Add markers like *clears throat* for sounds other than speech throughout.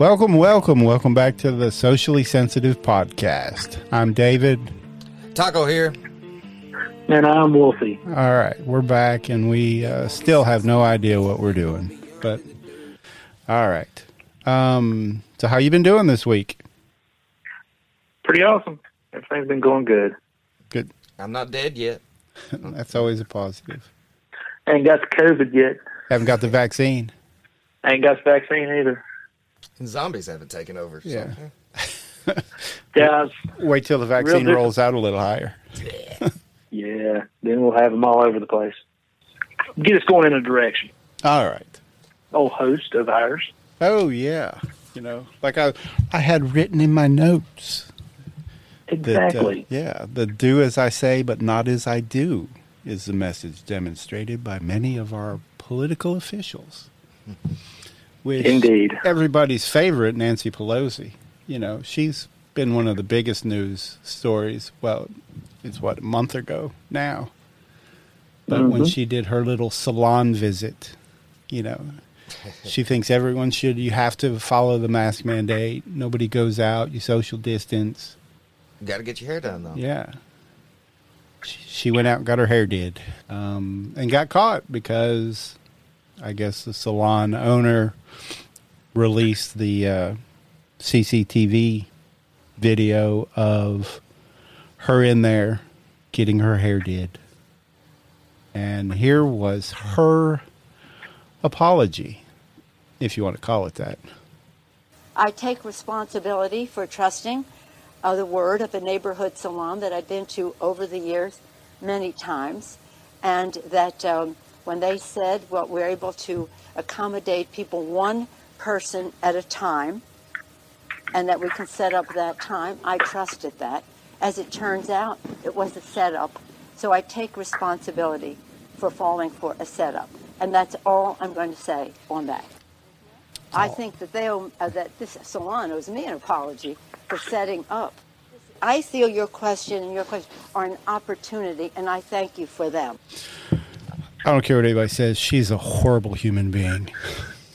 Welcome, welcome, welcome back to the Socially Sensitive Podcast. I'm David. Taco here. And I'm Wolfie. All right, we're back, and we uh, still have no idea what we're doing. But all right. Um, so, how you been doing this week? Pretty awesome. Everything's been going good. Good. I'm not dead yet. *laughs* That's always a positive. Ain't got the COVID yet. Haven't got the vaccine. Ain't got the vaccine either. And zombies haven't taken over. so- Yeah. Yeah, *laughs* it's- Wait till the vaccine different. rolls out a little higher. *laughs* yeah. Then we'll have them all over the place. Get us going in a direction. All right. Old host of ours. Oh yeah. You know, like I, I had written in my notes. that, uh, Exactly. yeah, the do as I say, but not as I do is the message demonstrated by many of our political officials. *laughs* Which Indeed. everybody's favorite, Nancy Pelosi. You know, she's been one of the biggest news stories. Well, it's what a month ago now. But when Mhm. she did her little salon visit, you know, *laughs* she thinks everyone should. You have to follow the mask mandate. Nobody goes out. You social distance. You Got to get your hair done though. Yeah. She, she went out and got her hair did, um, and got caught because I guess the salon owner released the uh, CCTV video of her in there getting her hair did, and here was her apology, if you want to call it that. I take responsibility for trusting uh, the word of a neighborhood salon that I've been to over the years many times, and that um, when they said, well, we're able to accommodate people one person at a time, and that we can set up that time, I trusted that. As it turns out, it was a setup, so I take responsibility for falling for a setup, and that's all I'm going to say on that. I think that they owe, uh, that this salon owes me an apology for setting up. I feel your question and your question are an opportunity, and I thank you for them. I don't care what anybody says. She's a horrible human being.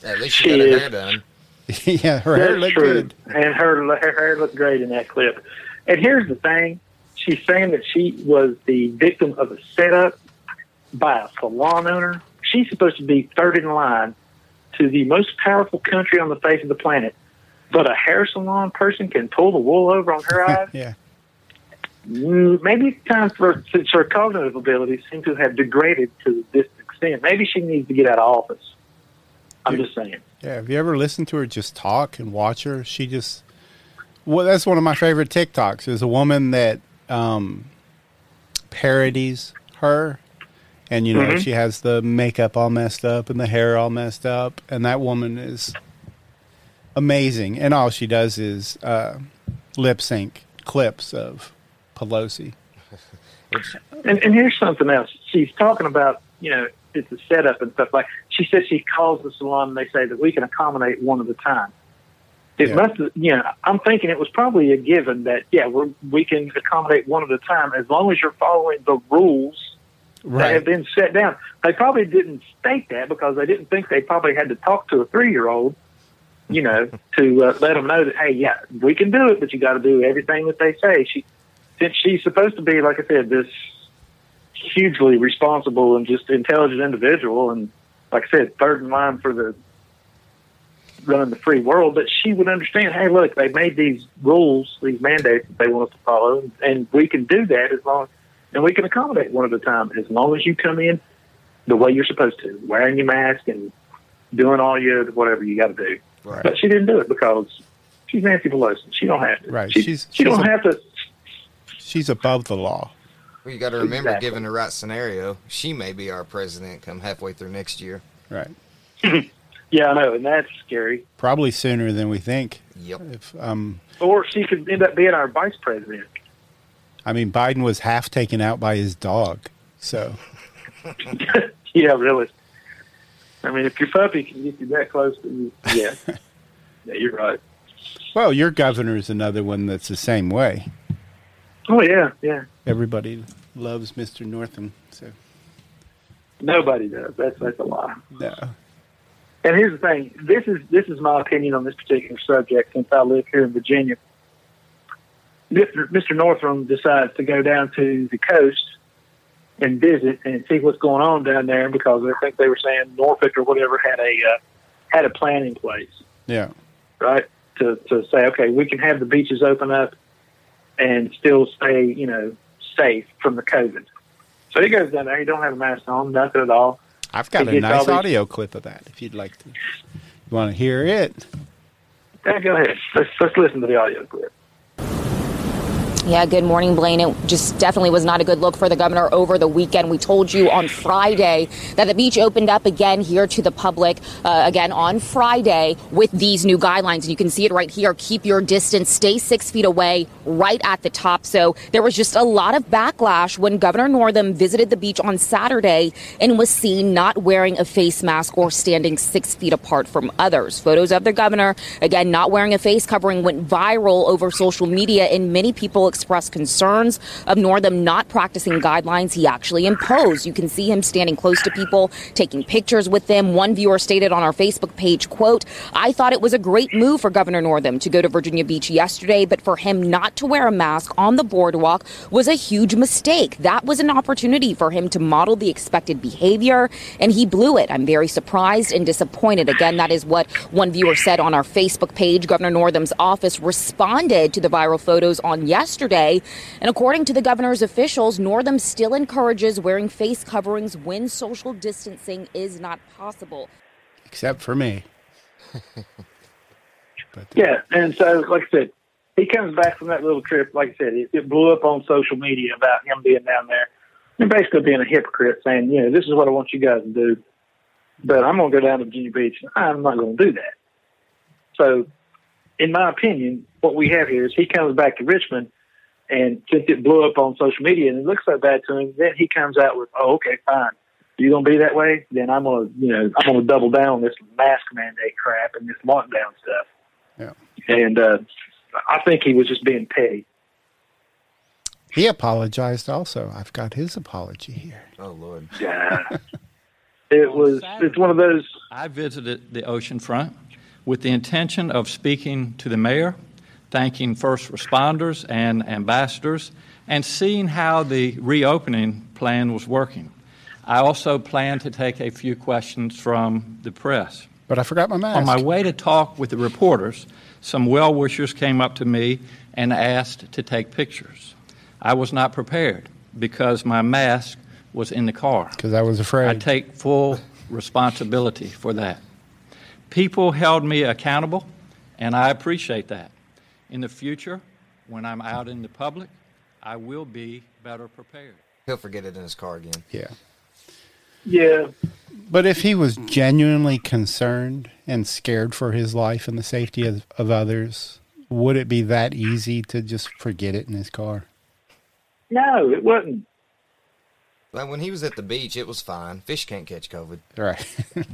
At least She she got her is. hair done. *laughs* yeah, her hair That's looked true. good. And her, her hair looked great in that clip. And here's the thing. She's saying that she was the victim of a setup by a salon owner. She's supposed to be third in line to the most powerful country on the face of the planet. But a hair salon person can pull the wool over on her *laughs* eyes. Yeah. Mm, Maybe it's time for since her cognitive abilities seem to have degraded to this extent. Maybe she needs to get out of office. I'm just saying. Yeah. Have you ever listened to her just talk and watch her? She just, well, that's one of my favorite TikToks. Is a woman that um, parodies her. And, you know, Mhm. she has the makeup all messed up and the hair all messed up. And that woman is amazing. And all she does is uh, lip sync clips of Pelosi. *laughs* And, and here's something else. She's talking about, you know, it's a setup and stuff like. She says she calls the salon and they say that we can accommodate one at a time. It Yeah. must, you know, I'm thinking it was probably a given that yeah, we're, we can accommodate one at a time as long as you're following the rules that have been set down. They probably didn't state that because they didn't think they probably had to talk to a three year old, you know, *laughs* to uh, let them know that hey, yeah, we can do it, but you got to do everything that they say. She, since she's supposed to be, like I said, this hugely responsible and just intelligent individual, and like I said, third in line for the running the free world, but she would understand. Hey, look, they made these rules, these mandates that they want us to follow, and we can do that as long and we can accommodate one at a time as long as you come in the way you're supposed to, wearing your mask and doing all your whatever you got to do. right. But she didn't do it because she's Nancy Pelosi. She don't have to. Right. She, She's- she she's don't a- have to. She's above the law. Well, you got to remember, Exactly. given the right scenario, she may be our president come halfway through next year. Right. *laughs* Yeah, I know, and that's scary. Probably sooner than we think. Yep. If um, Or she could end up being our vice president. I mean, Biden was half taken out by his dog. So *laughs* yeah, really. I mean, if your puppy can get you that close to you, yeah, *laughs* yeah, you're right. Well, your governor is another one that's the same way. Oh yeah, yeah. Everybody loves Mr. Northam. So Nobody does. That's that's a lie. no. And here's the thing: this is this is my opinion on this particular subject. Since I live here in Virginia, Mr. Mr. Northam decides to go down to the coast and visit and see what's going on down there because I think they were saying Norfolk or whatever had a uh, had a plan in place. Yeah. Right. To to say, okay, we can have the beaches open up and still stay, you know, safe from the COVID. So he goes down there. He don't have a mask on, nothing at all. I've got a nice audio clip of that. If you'd like to, you want to hear it? Yeah, go ahead. Let's let's listen to the audio clip. Yeah, good morning, Blaine. It just definitely was not a good look for the governor over the weekend. We told you on Friday that the beach opened up again here to the public uh, again on Friday with these new guidelines. And you can see it right here. Keep your distance, stay six feet away, right at the top. So there was just a lot of backlash when Governor Northam visited the beach on Saturday and was seen not wearing a face mask or standing six feet apart from others. Photos of the governor, again, not wearing a face covering went viral over social media, and many people expressed concerns of Northam not practicing guidelines he actually imposed. You can see him standing close to people, taking pictures with them. One viewer stated on our Facebook page, quote, I thought it was a great move for Governor Northam to go to Virginia Beach yesterday, but for him not to wear a mask on the boardwalk was a huge mistake. That was an opportunity for him to model the expected behavior, and he blew it. I'm very surprised and disappointed. Again, that is what one viewer said on our Facebook page. Governor Northam's office responded to the viral photos on yesterday yesterday. And according to the governor's officials, Northam still encourages wearing face coverings when social distancing is not possible. Except for me. but, *laughs* yeah, and so, like I said, he comes back from that little trip. Like I said, it, it blew up on social media about him being down there and basically being a hypocrite, saying, you know, this is what I want you guys to do, but I'm going to go down to Virginia Beach. I'm not going to do that. So, in my opinion, what we have here is he comes back to Richmond and since it blew up on social media and it looks so bad to him, then he comes out with, "Oh, okay, fine. You're gonna be that way? Then I'm gonna, you know, I'm gonna double down on this mask mandate crap and this lockdown stuff." Yeah. And uh, I think he was just being petty. He apologized also. I've got his apology here. Oh Lord. Yeah. it was. It's one of those. I visited the ocean front with the intention of speaking to the mayor thanking first responders and ambassadors, and seeing how the reopening plan was working. I also plan to take a few questions from the press. But I forgot my mask. On my way to talk with the reporters, some well wishers came up to me and asked to take pictures. I was not prepared because my mask was in the car. Because I was afraid. I take full responsibility for that. People held me accountable, and I appreciate that. In the future, when I'm out in the public, I will be better prepared. He'll forget it in his car again. Yeah. Yeah. But if he was genuinely concerned and scared for his life and the safety of, of others, would it be that easy to just forget it in his car? No, it wouldn't. Like when he was at the beach, it was fine. Fish can't catch COVID. Right. *laughs*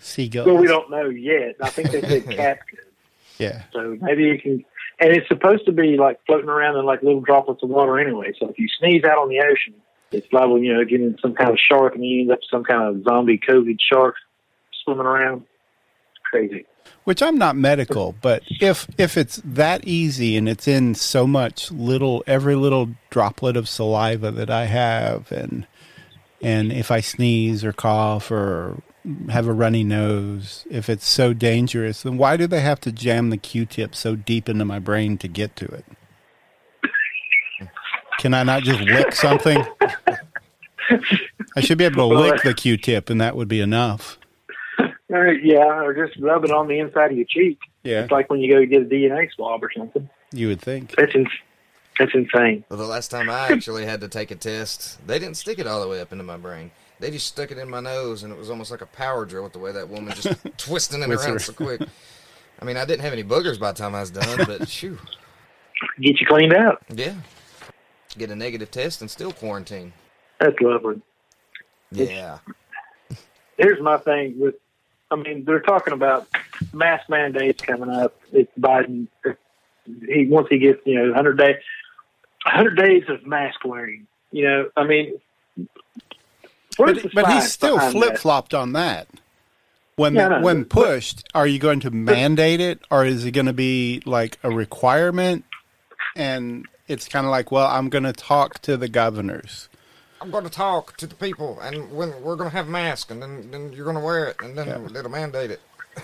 Seagulls. Well, we don't know yet. I think they said *laughs* cats could. Yeah. So maybe you can, and it's supposed to be like floating around in like little droplets of water anyway. So if you sneeze out on the ocean, it's liable, you know, getting some kind of shark and you end up some kind of zombie COVID shark swimming around. crazy. Which I'm not medical, but if if it's that easy and it's in so much little every little droplet of saliva that I have and and if I sneeze or cough or have a runny nose, if it's so dangerous, then why do they have to jam the Q-tip so deep into my brain to get to it? Can I not just lick something? I should be able to lick the Q-tip, and that would be enough. Uh, yeah, or just rub it on the inside of your cheek. Yeah, it's like when you go get a DNA swab or something. You would think that's in, that's insane. Well, the last time I actually had to take a test, they didn't stick it all the way up into my brain. They just stuck it in my nose, and it was almost like a power drill with the way that woman just *laughs* twisting it around so quick. I mean, I didn't have any boogers by the time I was done, but *laughs* shoo. Get you cleaned out. Yeah. Get a negative test and still quarantine. That's lovely. Yeah. *laughs* Here's my thing with, I mean, they're talking about mask mandates coming up. It's Biden. He once he gets you know 100 days, 100 days of mask wearing. You know, I mean, but, but he's still flip flopped on that. when Yeah, no, when but- pushed, are you going to mandate it, or is it going to be like a requirement? And it's kind of like, well, I'm going to talk to the governors. I'm going to talk to the people, and when we're going to have masks, and then, then you're going to wear it, and then it'll mandate it. *laughs*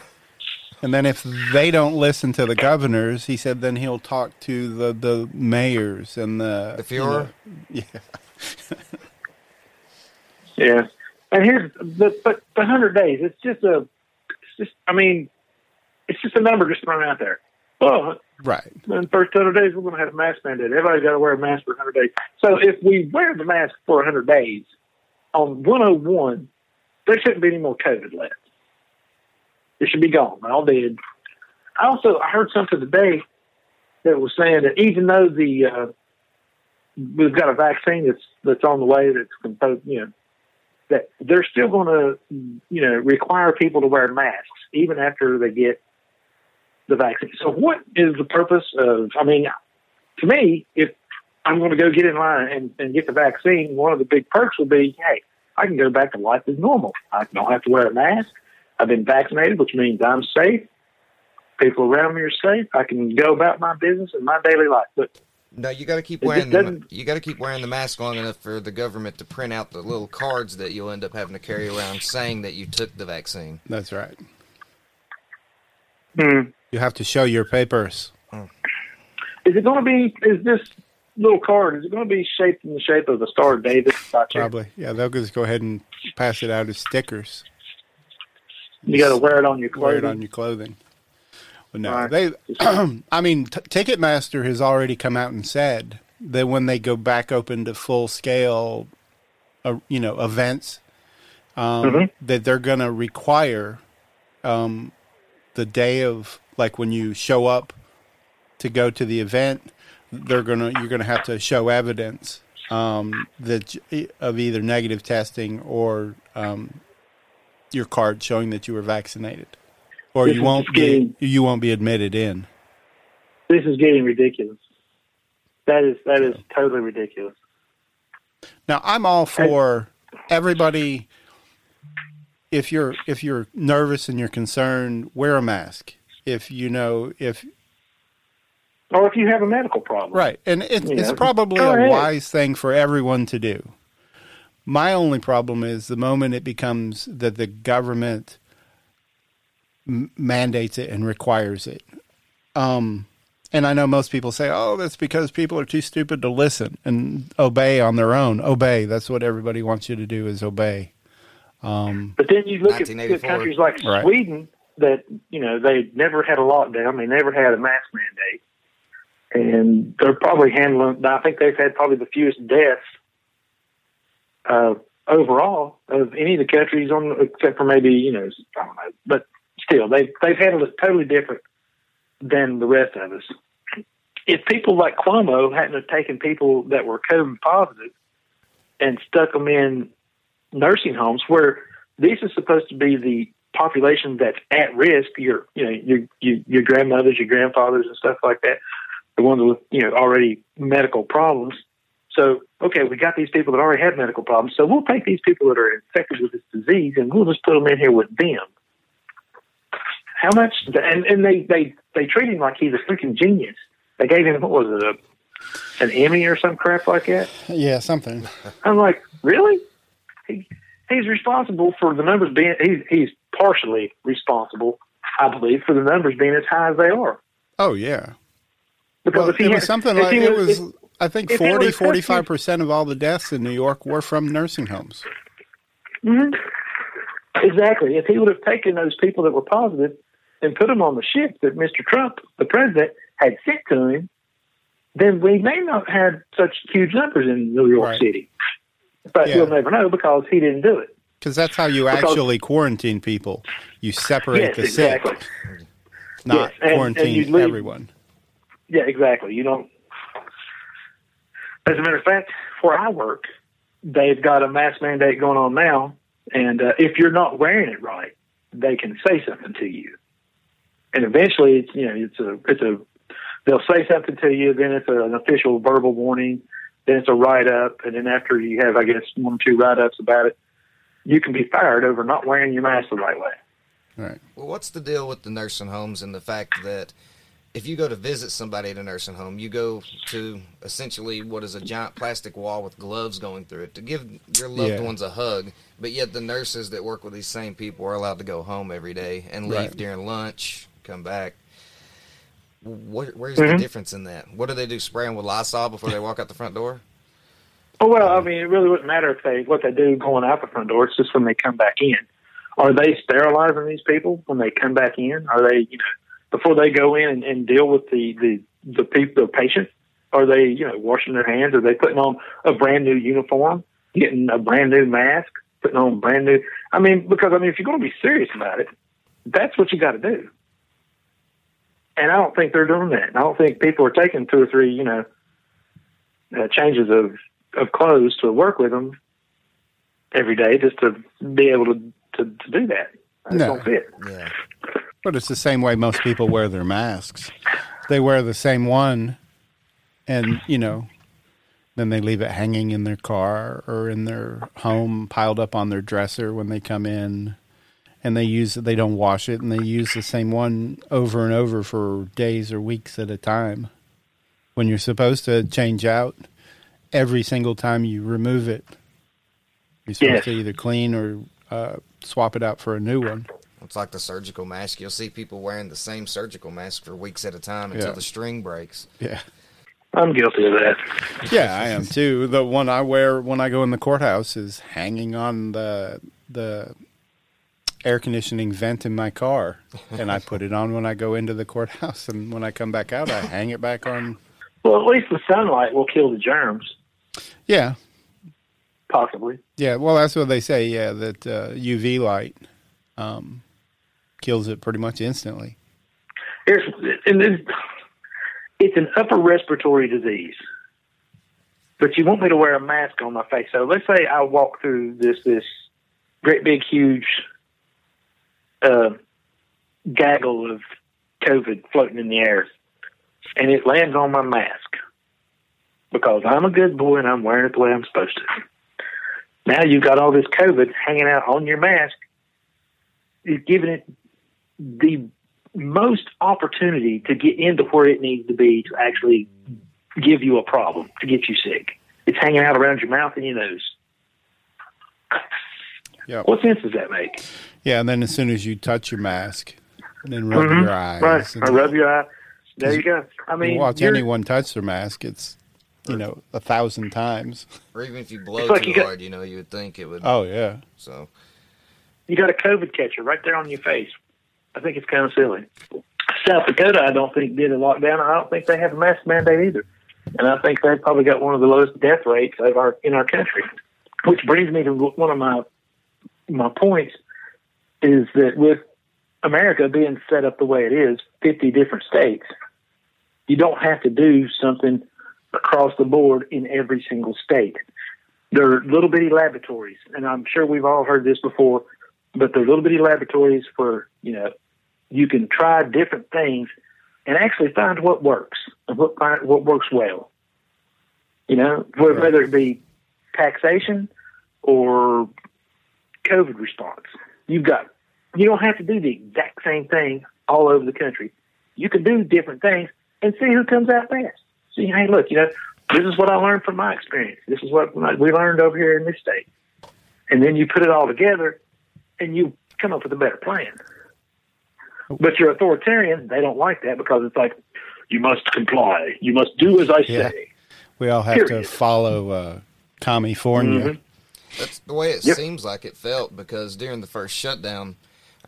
And then if they don't listen to the governors, he said, then he'll talk to the, the mayors and the The you know, *laughs* yeah, Yeah, and here's the but the hundred days. It's just a, it's just. I mean, it's just a number just thrown out there. Well, right. in the first hundred days, we're going to have a mask mandate. Everybody's got to wear a mask for hundred days. So if we wear the mask for hundred days, on one hundred one, there shouldn't be any more COVID left. It should be gone. All dead. I also I heard something today that was saying that even though the uh, we've got a vaccine that's that's on the way that's composed, you know, that they're still going to, you know, require people to wear masks even after they get the vaccine. So, what is the purpose of? I mean, to me, if I'm going to go get in line and, and get the vaccine, one of the big perks will be, hey, I can go back to life as normal. I don't have to wear a mask. I've been vaccinated, which means I'm safe. People around me are safe. I can go about my business and my daily life. But No, you got to keep wearing the you got to keep wearing the mask long enough for the government to print out the little cards that you'll end up having to carry around saying that you took the vaccine. That's right. hmm, You have to show your papers. is it going to be? Is this little card? Is it going to be shaped in the shape of the Star of David? Probably. Yeah, they'll just go ahead and pass it out as stickers. You got to wear it on your clothing. Wear it on your clothing. Well, no, Right. they. *clears throat* I mean, t- Ticketmaster has already come out and said that when they go back open to full scale, uh, you know, events, um, Mhm. that they're going to require um, the day of like when you show up to go to the event, they're gonna you're gonna have to show evidence um, that of either negative testing or um, your card showing that you were vaccinated, or This you won't just be you won't be admitted in. This is getting ridiculous. That is that is totally ridiculous. Now I'm all for everybody. If you're if you're nervous and you're concerned, wear a mask. If you know if Or if you have a medical problem, Right. And it, it's know, probably a ahead. wise thing for everyone to do. My only problem is the moment it becomes that the government m- mandates it and requires it. Um, and I know most people say, oh, that's because people are too stupid to listen and obey on their own. Obey. That's what everybody wants you to do is obey. Um, But then you look at, at 1984. countries like Right. Sweden that you know they never had a lockdown, they never had a mask mandate, and they're probably handling. I think they've had probably the fewest deaths uh, overall of any of the countries on, except for maybe you know I don't know, but still they they've handled it totally different than the rest of us. If people like Cuomo hadn't have taken people that were COVID positive and stuck them in nursing homes where this is supposed to be the population that's at risk your you know your your, your grandmothers your grandfathers and stuff like that the ones with you know already medical problems so okay we got these people that already have medical problems so we'll take these people that are infected with this disease and we'll just put them in here with them how much and and they they they treat him like he's a freaking genius they gave him what was it a an emmy or some crap like that yeah, something. *laughs* I'm like, really? He, he's responsible for the numbers being. He's he's partially responsible, I believe, for the numbers being as high as they are. Oh, yeah. Because Well, if he it was something if like he it was, if- I think if 40, 45% of all the deaths in New York were from nursing homes. Mhm. Exactly. If he would have taken those people that were positive and put them on the ship that Mr. Trump, the president, had sent to him, then we may not have such huge numbers in New York Right. City. But Yeah. we'll never know because he didn't do it. Because that's how you Because- actually quarantine people. You separate Yes, the exactly. sick, not Yes, and- and quarantine you leave- everyone. Yeah, exactly. You don't. As a matter of fact, where I work, they've got a mask mandate going on now, and uh, if you're not wearing it right, they can say something to you. And eventually, it's you know, it's a it's a they'll say something to you, then it's a, an official verbal warning, then it's a write up, and then after you have, I guess, one or two write ups about it, you can be fired over not wearing your mask the right way. Right. Well, what's the deal with the nursing homes and the fact that if you go to visit somebody at a nursing home, you go to essentially what is a giant plastic wall with gloves going through it to give your loved Yeah. ones a hug, but yet the nurses that work with these same people are allowed to go home every day and leave Right. during lunch, come back. What, where's Mhm. the difference in that? What do they do? Spray them with Lysol before they walk out the front door? Oh well, I mean, it really wouldn't matter if they what they do going out the front door. It's just when they come back in. Are they sterilizing these people when they come back in? Are they, you know, before they go in and, and deal with the the the people, the patient? Are they, you know, washing their hands? Are they putting on a brand new uniform, getting a brand new mask, putting on brand new? I mean, because I mean, if you're going to be serious about it, that's what you got to do. And I don't think they're doing that. I don't think people are taking two or three, you know, uh, changes of of clothes to work with them every day just to be able to to, to do that. I No. don't fit. Yeah. But it's the same way most people wear their masks. They wear the same one, and you know, then they leave it hanging in their car or in their home, piled up on their dresser when they come in, and they use it. They don't wash it, and they use the same one over and over for days or weeks at a time. When you're supposed to change out every single time you remove it, you're supposed Yes. to either clean or uh, swap it out for a new one. It's like the surgical mask. You'll see people wearing the same surgical mask for weeks at a time until Yeah. the string breaks. Yeah. I'm guilty of that. Yeah, I am too. The one I wear when I go in the courthouse is hanging on the the air conditioning vent in my car, and I put it on when I go into the courthouse, and when I come back out, I hang it back on. Well, at least the sunlight will kill the germs, Yeah, possibly. yeah. Well, that's what they say. Yeah, that uh, UV light um, kills it pretty much instantly. Here's and then it's an upper respiratory disease. But you want me to wear a mask on my face. So let's say I walk through this this great big huge uh, gaggle of COVID floating in the air, and it lands on my mask because I'm a good boy and I'm wearing it the way I'm supposed to. Now you've got all this COVID hanging out on your mask. You're giving it the most opportunity to get into where it needs to be to actually give you a problem, to get you sick. It's hanging out around your mouth and your nose. Yeah, What sense does that make? yeah. And then as soon as you touch your mask, and then rub Mhm. your eyes. Right. and- Or rub your eye. There you go. I mean, watch you're- anyone touch their mask, it's you know a thousand times. Or even if you blow like too you got- hard, you know, you would think it would. Oh yeah. So you got a COVID catcher right there on your face. I think it's kind of silly. South Dakota, I don't think did a lockdown. I don't think they have a mask mandate either, and I think they've probably got one of the lowest death rates of our in our country. Which brings me to one of my my point is that with America being set up the way it is, fifty different states, you don't have to do something across the board in every single state. There are little bitty laboratories, and I'm sure we've all heard this before, but they're little bitty laboratories where, you know, you can try different things and actually find what works and what find, what works well. You know, whether it be taxation or COVID response. You've got you don't have to do the exact same thing all over the country. You can do different things and see who comes out best. See, hey, look, you know, this is what I learned from my experience. This is what we learned over here in this state. And then you put it all together and you come up with a better plan. But you're authoritarian, they don't like that because it's like, you must comply. You must do as I Yeah. say. We all have to follow uh, California. Mhm. That's the way it Yep. seems like it felt because during the first shutdown,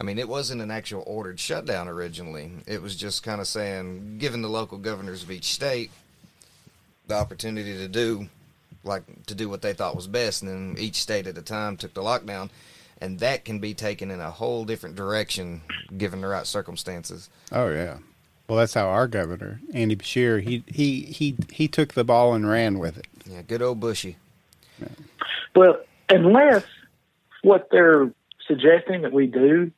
I mean, it wasn't an actual ordered shutdown originally. It was just kind of saying, giving the local governors of each state the opportunity to do, like, to do what they thought was best, and then each state at a time took the lockdown, and that can be taken in a whole different direction given the right circumstances. Oh yeah. Well, that's how our governor Andy Beshear he he he he took the ball and ran with it. Yeah, good old Bushy. Well, unless what they're suggesting that we do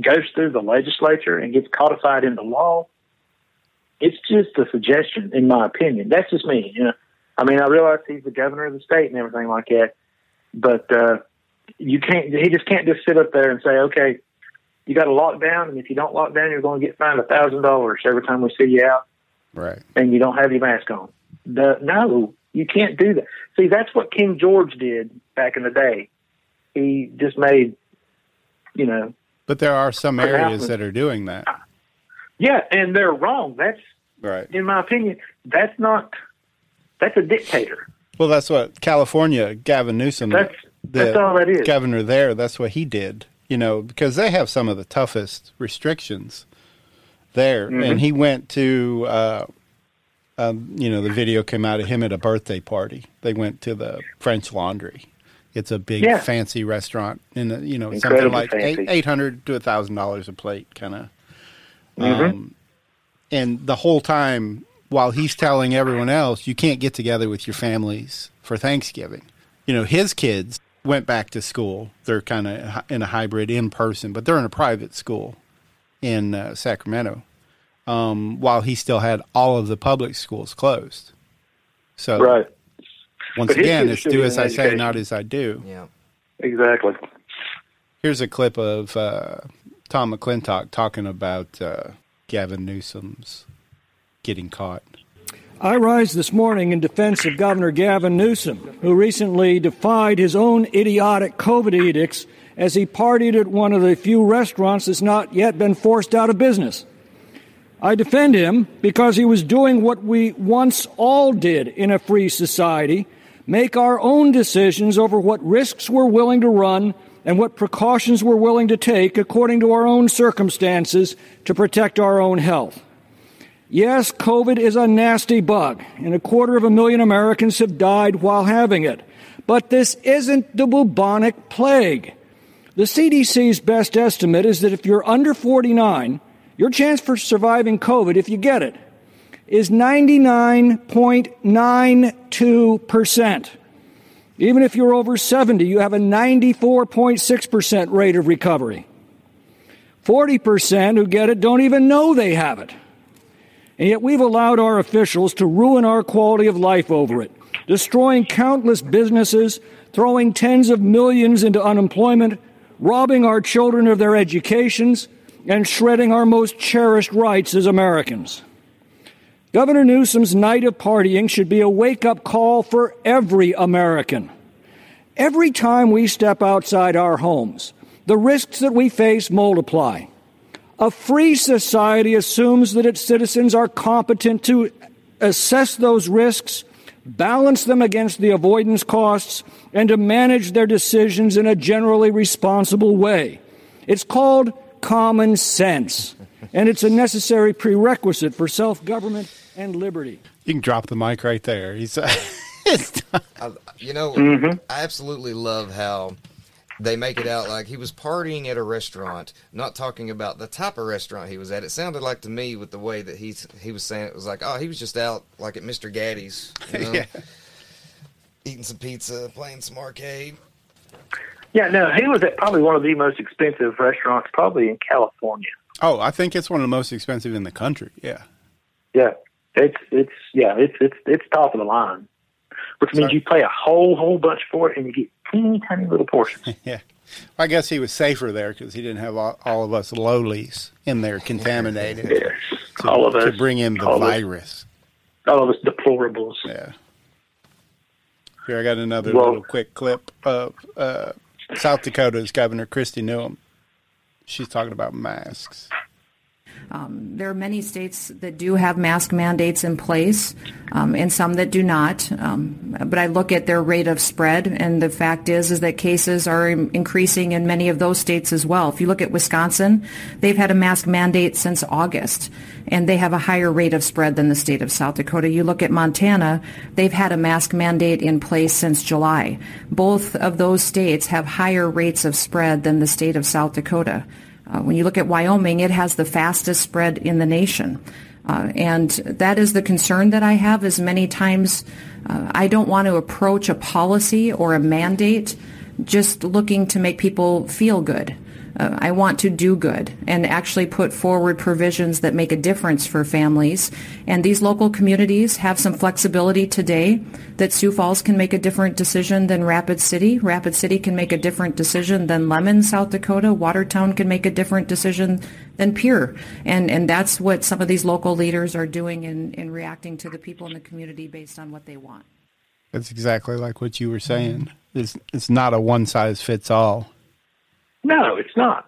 goes through the legislature and gets codified into law, it's just a suggestion, in my opinion. That's just me. You know, I mean, I realize he's the governor of the state and everything like that, but uh, you can't. He just can't just sit up there and say, "Okay, you got to lock down, and if you don't lock down, you're going to get fined a thousand dollars every time we see you out, Right. and you don't have your mask on. The, no, you can't do that. See, that's what King George did back in the day. He just made, you know, But there are some areas that are doing that. yeah, and they're wrong. That's, Right. in my opinion, that's not. That's a dictator. Well, that's what California, Gavin Newsom, That's that's all that is. governor there, that's what he did. You know, because they have some of the toughest restrictions there, Mm-hmm. and he went to, uh, um, you know, the video came out of him at a birthday party. They went to the French Laundry. It's a big Yeah. fancy restaurant, and you know, something Incredibly like eight eight hundred to a thousand dollars a plate, kind of. Mm-hmm. Um, and the whole time, while he's telling everyone else, you can't get together with your families for Thanksgiving. You know, his kids went back to school. They're kind of in a hybrid in person, but they're in a private school in uh, Sacramento. Um, while he still had all of the public schools closed. So right. once But again, it's do as in I say, not as I do. Yeah. Exactly. Here's a clip of uh, Tom McClintock talking about uh, Gavin Newsom's getting caught. I rise this morning in defense of Governor Gavin Newsom, who recently defied his own idiotic COVID edicts as he partied at one of the few restaurants that's not yet been forced out of business. I defend him because he was doing what we once all did in a free society make our own decisions over what risks we're willing to run and what precautions we're willing to take according to our own circumstances to protect our own health. Yes, COVID is a nasty bug, and a quarter of a million Americans have died while having it. But this isn't the bubonic plague. The CDC's best estimate is that if you're under 49, your chance for surviving COVID, if you get it, is 99.92%. Even if you're over 70, you have a 94.6% rate of recovery. 40% who get it don't even know they have it. And yet we've allowed our officials to ruin our quality of life over it, destroying countless businesses, throwing tens of millions into unemployment, robbing our children of their educations, and shredding our most cherished rights as Americans. Governor Newsom's night of partying should be a wake up call for every American. Every time we step outside our homes, the risks that we face multiply. A free society assumes that its citizens are competent to assess those risks, balance them against the avoidance costs, and to manage their decisions in a generally responsible way. It's called common sense, and it's a necessary prerequisite for self government and liberty. You can drop the mic right there. He's *laughs* uh, it's I, you know, Mm-hmm. I absolutely love how they make it out like he was partying at a restaurant, not talking about the type of restaurant he was at. It sounded like to me with the way that he's he was saying it was like, oh, he was just out like at Mr. Gatti's, you *laughs* know, yeah. eating some pizza, playing some arcade. Yeah, no, he was at probably one of the most expensive restaurants, probably in California. Oh, I think it's one of the most expensive in the country. Yeah. Yeah, it's it's yeah, it's it's it's top of the line, which means Sorry. you pay a whole whole bunch for it and you get teeny tiny little portions. *laughs* Yeah. I guess he was safer there because he didn't have all, all of us lowlies in there contaminated *laughs* yes, to, all of us to bring in the all of virus. all of us deplorables. Yeah. Here I got another Well- little quick clip of uh, South Dakota's Governor Kristi Noem. She's talking about masks. Um, there are many states that do have mask mandates in place, um, and some that do not. Um, but I look at their rate of spread, and the fact is, is that cases are increasing in many of those states as well. If you look at Wisconsin, they've had a mask mandate since August, and they have a higher rate of spread than the state of South Dakota. You look at Montana, they've had a mask mandate in place since July. Both of those states have higher rates of spread than the state of South Dakota. Uh, when you look at Wyoming, it has the fastest spread in the nation. Uh, and that is the concern that I have is many times uh, I don't want to approach a policy or a mandate just looking to make people feel good. Uh, I want to do good and actually put forward provisions that make a difference for families. And these local communities have some flexibility today that Sioux Falls can make a different decision than Rapid City. Rapid City can make a different decision than Lemmon, South Dakota. Watertown can make a different decision than Pierre. And, and that's what some of these local leaders are doing in, in reacting to the people in the community based on what they want. That's exactly like what you were saying. It's, it's not a one size fits all. No, it's not,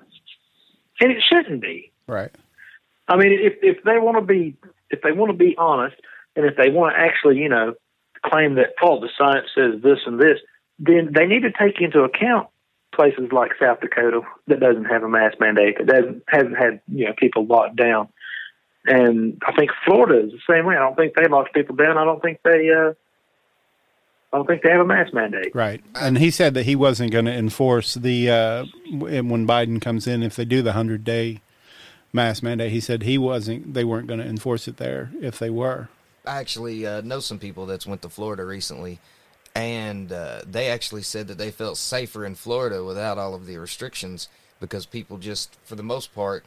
and it shouldn't be. Right. I mean, if if they want to be if they want to be honest, and if they want to actually, you know, claim that oh the science says this and this, then they need to take into account places like South Dakota that doesn't have a mask mandate, that doesn't hasn't had you know people locked down, and I think Florida is the same way. I don't think they locked people down. I don't think they uh, I don't think they have a mask mandate. Right. And he said that he wasn't going to enforce the, uh, when Biden comes in, if they do the 100 day mask mandate, he said he wasn't, they weren't going to enforce it there if they were. I actually uh, know some people that's went to Florida recently, and uh, they actually said that they felt safer in Florida without all of the restrictions because people just, for the most part,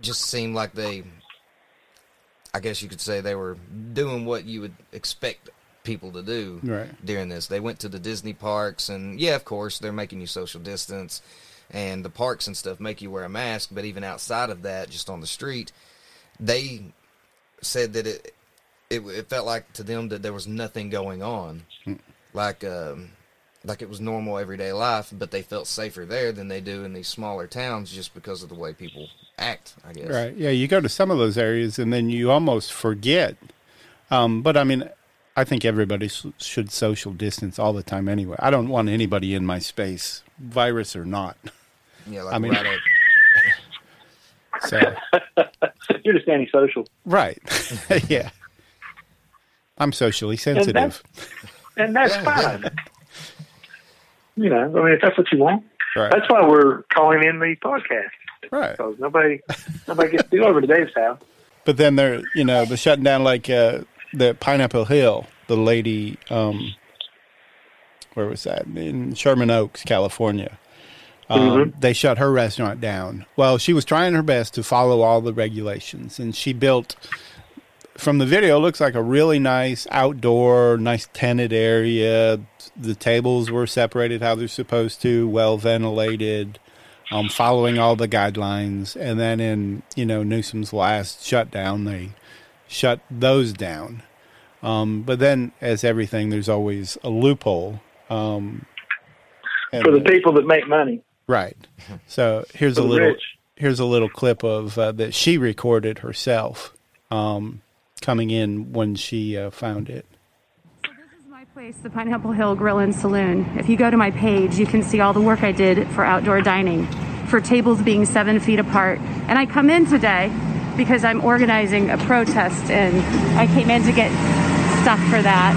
just seemed like they, I guess you could say they were doing what you would expect people to do right. during this. They went to the Disney parks, and yeah, of course, they're making you social distance, and the parks and stuff make you wear a mask. But even outside of that, just on the street, they said that it it, it felt like to them that there was nothing going on, mm. like um, like it was normal everyday life. But they felt safer there than they do in these smaller towns, just because of the way people act. I guess. Right. Yeah. You go to some of those areas, and then you almost forget. Um, but I mean, I think everybody should social distance all the time anyway. I don't want anybody in my space, virus or not. Yeah, like I mean, right *laughs* so *laughs* you're just antisocial, right? *laughs* yeah, I'm socially sensitive, and that's, and that's fine. you know, I mean, if that's what you want, right. that's why we're calling in the podcast, right? Because nobody, nobody gets to go over to Dave's house. But then they're, you know, the shutting down like. Uh, the Pineapple Hill, the lady, um, where was that? In Sherman Oaks, California. Um, mm-hmm. They shut her restaurant down. Well, she was trying her best to follow all the regulations, and she built. From the video, looks like a really nice outdoor, nice tented area. The tables were separated how they're supposed to, well ventilated, um, following all the guidelines. And then in you know Newsom's last shutdown, they shut those down. Um, but then, as everything, there's always a loophole. Um, for the people that make money. Right. *laughs* So here's a little rich. here's a little clip of uh, that she recorded herself um, coming in when she uh, found it. So this is my place, the Pineapple Hill Grill and Saloon. If you go to my page, you can see all the work I did for outdoor dining, for tables being seven feet apart. And I come in today because I'm organizing a protest and I came in to get stuff for that.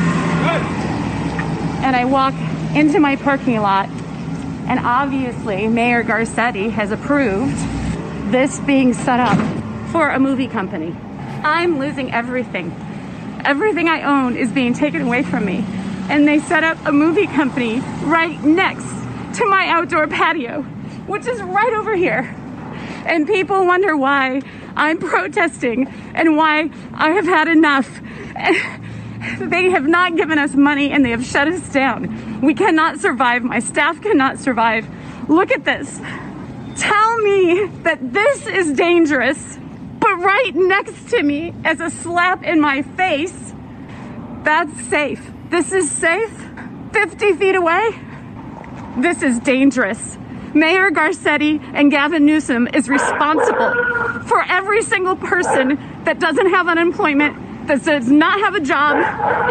And I walk into my parking lot and obviously Mayor Garcetti has approved this being set up for a movie company. I'm losing everything. Everything I own is being taken away from me. And they set up a movie company right next to my outdoor patio, which is right over here. And people wonder why I'm protesting and why I have had enough. *laughs* They have not given us money and they have shut us down. We cannot survive. My staff cannot survive. Look at this. Tell me that this is dangerous, but right next to me as a slap in my face, that's safe. This is safe. 50 feet away, this is dangerous. Mayor Garcetti and Gavin Newsom is responsible for every single person that doesn't have unemployment, that does not have a job,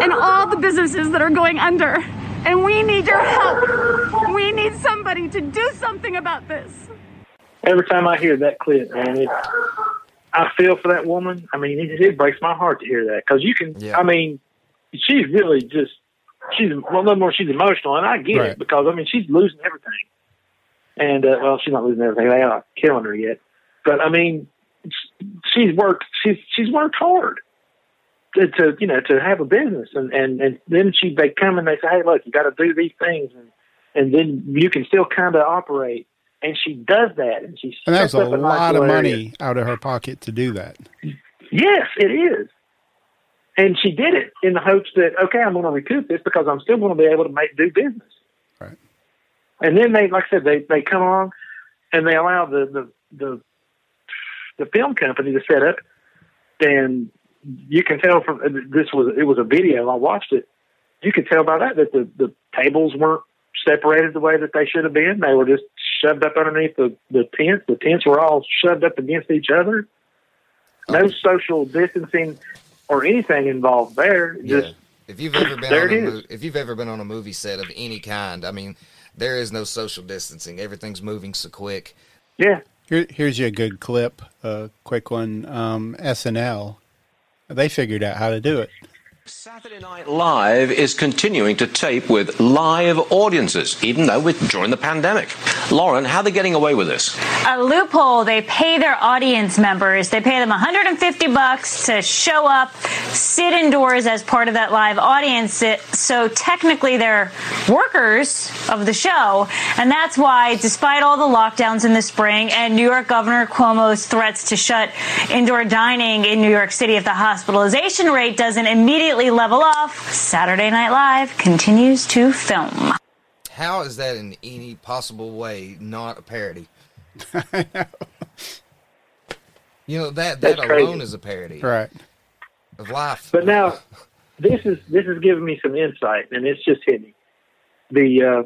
and all the businesses that are going under. And we need your help. We need somebody to do something about this. Every time I hear that clip, man, it, I feel for that woman. I mean, it, it breaks my heart to hear that because you can. Yeah. I mean, she's really just she's well, no more. She's emotional, and I get right. it because I mean she's losing everything. And uh, well, she's not losing everything; they are not killing her yet. But I mean, she's worked. She's she's worked hard to, to you know to have a business, and and and then she they come and they say, hey, look, you got to do these things, and and then you can still kind of operate. and she does that, and she and that's a lot of money out of her pocket to do that. Yes, it is. And she did it in the hopes that okay, I'm going to recoup this because I'm still going to be able to make do business. And then they, like I said, they they come along and they allow the the the, the film company to set up, and you can tell from this was it was a video. I watched it. You could tell by that that the the tables weren't separated the way that they should have been. They were just shoved up underneath the the tents. The tents were all shoved up against each other. No social distancing or anything involved there. Just Yeah. If you've ever been There on a mo- if you've ever been on a movie set of any kind, I mean, there is no social distancing. Everything's moving so quick. yeah. Here, here's you a good clip, a quick one. Um, SNL, they figured out how to do it. Saturday Night Live is continuing to tape with live audiences, even though we're during the pandemic. Lauren, how are they getting away with this? a loophole. They pay their audience members. They pay them 150 bucks to show up, sit indoors as part of that live audience. So technically, they're workers of the show, and that's why, despite all the lockdowns in the spring and New York Governor Cuomo's threats to shut indoor dining in New York City if the hospitalization rate doesn't immediately level off, Saturday Night Live continues to film. How is that in any possible way not a parody? *laughs* You know that that That's crazy. alone is a parody Right. of life. But now, this is this is giving me some insight, and it's just hit me. The uh,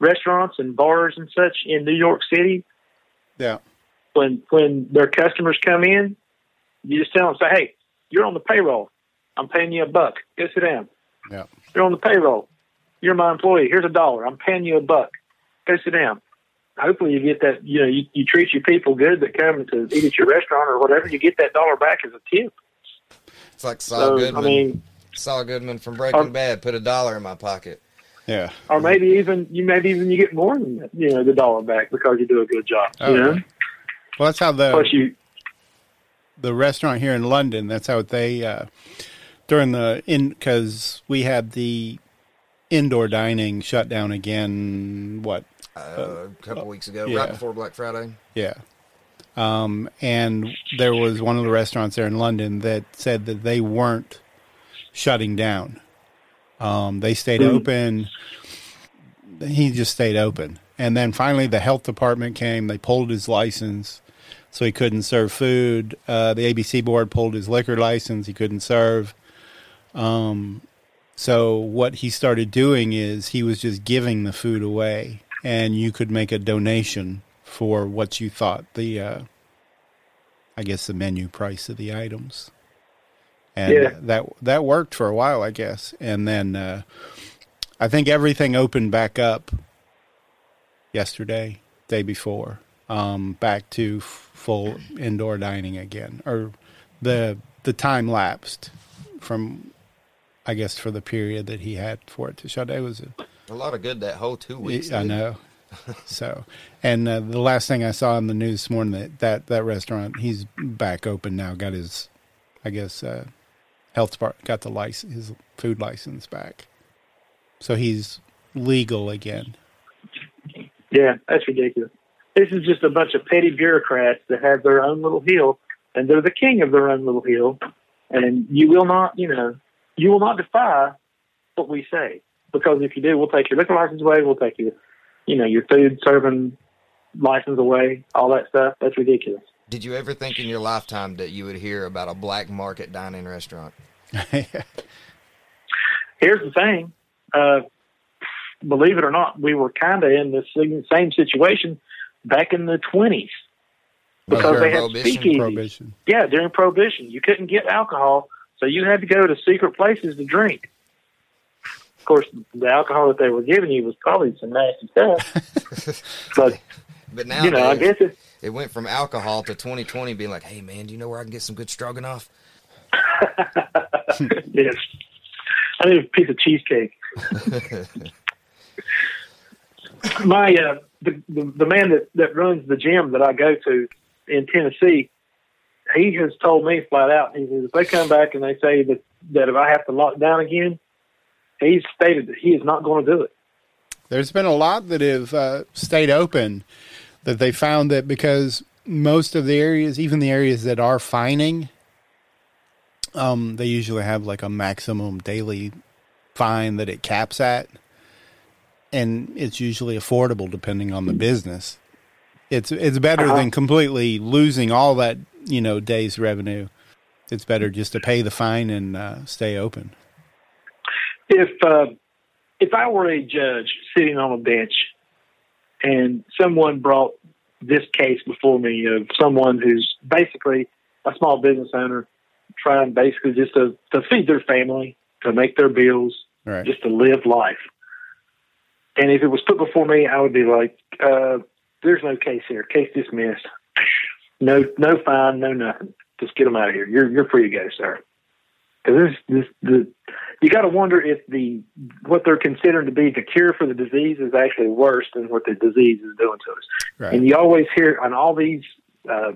restaurants and bars and such in New York City, Yeah. when when their customers come in, you just tell them, say, "Hey, you're on the payroll. I'm paying you a buck. Go sit down. Yeah. You're on the payroll. You're my employee. Here's a dollar. I'm paying you a buck. Go sit down." Hopefully, you get that. You know, you, you treat your people good that come to eat at your restaurant or whatever. You get that dollar back as a tip. It's like Saul So, Goodman. I mean, Saul Goodman from Breaking Um, Bad put a dollar in my pocket. Yeah. or maybe even you maybe even you get more than that, you know the dollar back because you do a good job. Oh, you know, yeah. Well, that's how the plus you the restaurant here in London. That's how they uh, during the in because we had the indoor dining shut down again. What? Uh, a couple weeks ago, yeah. right before Black Friday. Yeah. Um, and there was one of the restaurants there in London that said that they weren't shutting down. Um, they stayed Hmm. open. He just stayed open. And then finally, the health department came. They pulled his license, so he couldn't serve food. Uh, the ABC board pulled his liquor license. He couldn't serve. Um, so what he started doing is he was just giving the food away, and you could make a donation for what you thought the, uh, I guess, the menu price of the items. And Yeah. that that worked for a while, I guess. And then uh, I think everything opened back up yesterday, day before, um, back to f- full indoor dining again, or the the time lapsed from, I guess, for the period that he had for it to shut. It was a, A lot of good that whole two weeks. I know. *laughs* so, and uh, the last thing I saw in the news this morning that that, that restaurant he's back open now. Got his, I guess, uh, health department got the license, his food license back. So he's legal again. yeah, that's ridiculous. This is just a bunch of petty bureaucrats that have their own little hill, and they're the king of their own little hill. And you will not, you know, you will not defy what we say because if you do, we'll take your liquor license away. We'll take your, you know, your food serving license away. All that stuff. That's ridiculous. Did you ever think in your lifetime that you would hear about a black market dining restaurant? *laughs* Here's the thing. Uh, believe it or not, we were kind of in the same- same situation back in the 20s because they had Prohibition? speakeasies. Prohibition. Yeah, during Prohibition, you couldn't get alcohol, so you had to go to secret places to drink. Of course, the alcohol that they were giving you was probably some nasty stuff. *laughs* but But now you know, I guess it. it went from alcohol to 2020 being like, hey man, do you know where I can get some good stroganoff? *laughs* yes, I need a piece of cheesecake. *laughs* My uh, the, the the man that that runs the gym that I go to in Tennessee, he has told me flat out. He says if they come back and they say that that if I have to lock down again, he's stated that he is not going to do it. There's been a lot that have uh, stayed open. that they found that because most of the areas, even the areas that are fining, um, they usually have like a maximum daily fine that it caps at, and it's usually affordable depending on the business. It's it's better uh-huh. than completely losing all that you know day's revenue. It's better just to pay the fine and uh, stay open. If uh, if I were a judge sitting on a bench and someone brought this case before me of someone who's basically a small business owner trying basically just to, to feed their family, to make their bills, right. just to live life. And if it was put before me, I would be like, uh, "There's no case here. Case dismissed. No, no fine, no nothing. Just get them out of here. You're you're free to go, sir." Because this, this, the, you got to wonder if the what they're considering to be the cure for the disease is actually worse than what the disease is doing to us. Right. And you always hear on all these uh,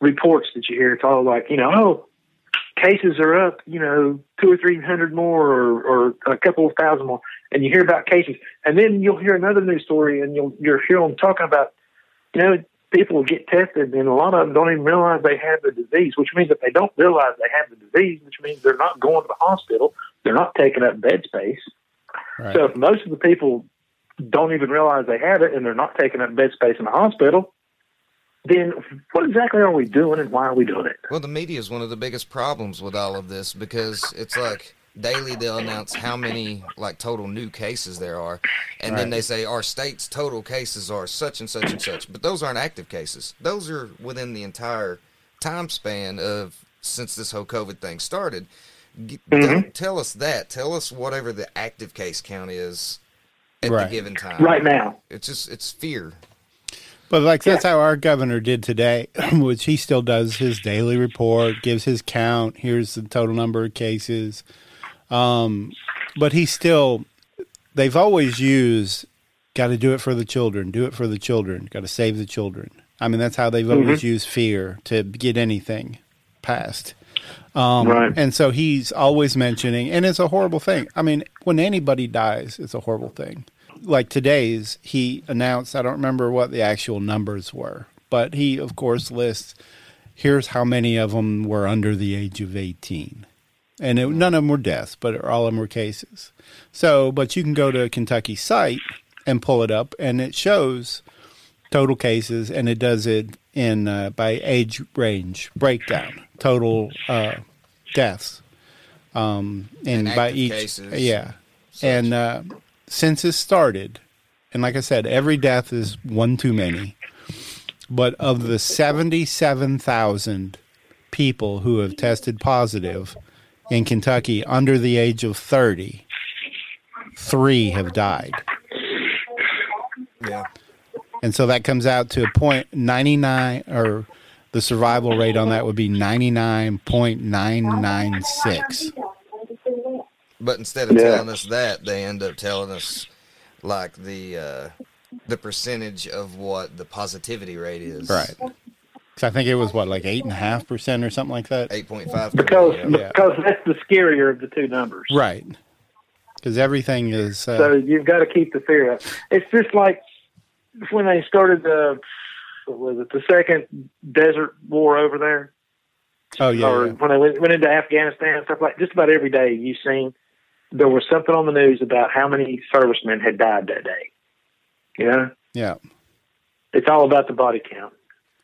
reports that you hear, it's all like, you know, oh, cases are up, you know, two or three hundred more, or, or a couple of thousand more, and you hear about cases, and then you'll hear another news story, and you'll you'll hear them talking about, you know, people get tested, and a lot of them don't even realize they have the disease. Which means if they don't realize they have the disease, which means they're not going to the hospital, they're not taking up bed space. Right. So if most of the people don't even realize they have it, and they're not taking up bed space in the hospital, then what exactly are we doing and why are we doing it? Well, the media is one of the biggest problems with all of this because it's like daily they'll announce how many like total new cases there are and right. then they say our state's total cases are such and such and such but those aren't active cases those are within the entire time span of since this whole covid thing started mm-hmm. tell us that tell us whatever the active case count is at right. the given time right now it's just it's fear but like that's yeah. how our governor did today, *laughs* which he still does his daily report, gives his count. Here's the total number of cases. Um, but he still, they've always used, got to do it for the children, do it for the children, got to save the children. I mean, that's how they've mm-hmm. always used fear to get anything passed. Um, right. And so he's always mentioning, and it's a horrible thing. I mean, when anybody dies, it's a horrible thing like today's, he announced, I don't remember what the actual numbers were, but he, of course, lists here's how many of them were under the age of 18. And it, none of them were deaths, but all of them were cases. So, but you can go to a Kentucky site and pull it up, and it shows total cases, and it does it in uh, by age range breakdown, total uh, deaths, um, and, and by each cases, yeah, such. and uh, census started, and like I said, every death is one too many. But of the 77,000 people who have tested positive in Kentucky under the age of 30, three have died. Yeah. And so that comes out to a point 99 or the survival rate on that would be 99.996. But instead of yeah. telling us that, they end up telling us like the uh, the percentage of what the positivity rate is. Right. I think it was what, like eight and a half percent or something like that. Eight point five. Because yeah. because that's the scarier of the two numbers. Right. Because everything is. Uh, so you've got to keep the fear up. It's just like when they started the was it the second desert war over there? Oh yeah. Or yeah. when they went, went into Afghanistan and stuff like just about every day you've seen there was something on the news about how many servicemen had died that day. You know? Yeah. It's all about the body count.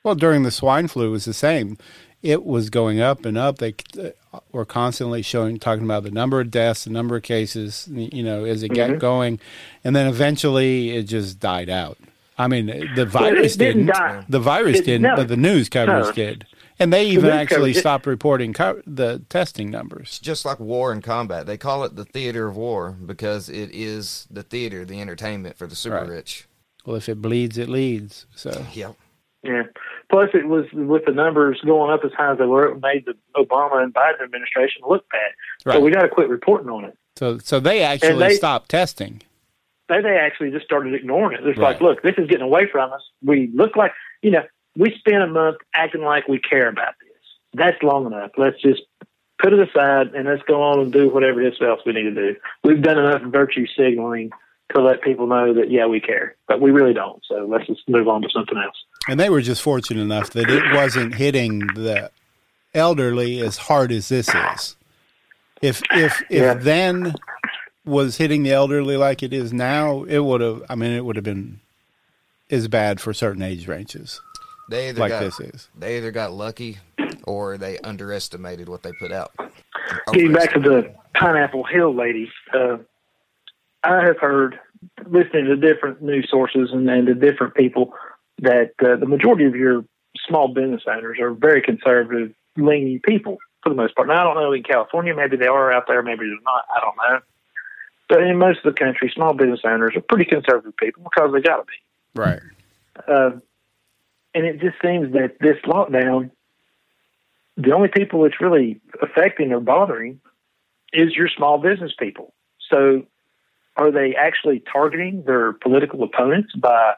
Well, during the swine flu, it was the same. It was going up and up. They uh, were constantly showing, talking about the number of deaths, the number of cases, you know, as it mm-hmm. got going. And then eventually it just died out. I mean, the virus well, didn't. didn't the virus it, didn't, no, but the news coverage no. did. And they even actually stopped reporting co- the testing numbers. Just like war and combat, they call it the theater of war because it is the theater, the entertainment for the super right. rich. Well, if it bleeds, it leads. So yep. Yeah. Plus, it was with the numbers going up as high as they were, it made the Obama and Biden administration look bad. Right. So we got to quit reporting on it. So, so they actually they, stopped testing. They they actually just started ignoring it. It's right. like, look, this is getting away from us. We look like you know we spend a month acting like we care about this. That's long enough. Let's just put it aside and let's go on and do whatever else we need to do. We've done enough virtue signaling to let people know that yeah we care, but we really don't. So let's just move on to something else. And they were just fortunate enough that it wasn't hitting the elderly as hard as this is. If if if Yeah. then was hitting the elderly like it is now, it would have. I mean, it would have been as bad for certain age ranges. They either Like got, this is. They either got lucky or they underestimated what they put out. Getting back to the Pineapple Hill lady, uh, I have heard, listening to different news sources and, and to different people, that uh, the majority of your small business owners are very conservative, leaning people for the most part. Now, I don't know in California, maybe they are out there, maybe they're not. I don't know. But in most of the country, small business owners are pretty conservative people because they got to be. Right. Uh, and it just seems that this lockdown, the only people it's really affecting or bothering is your small business people. So are they actually targeting their political opponents by,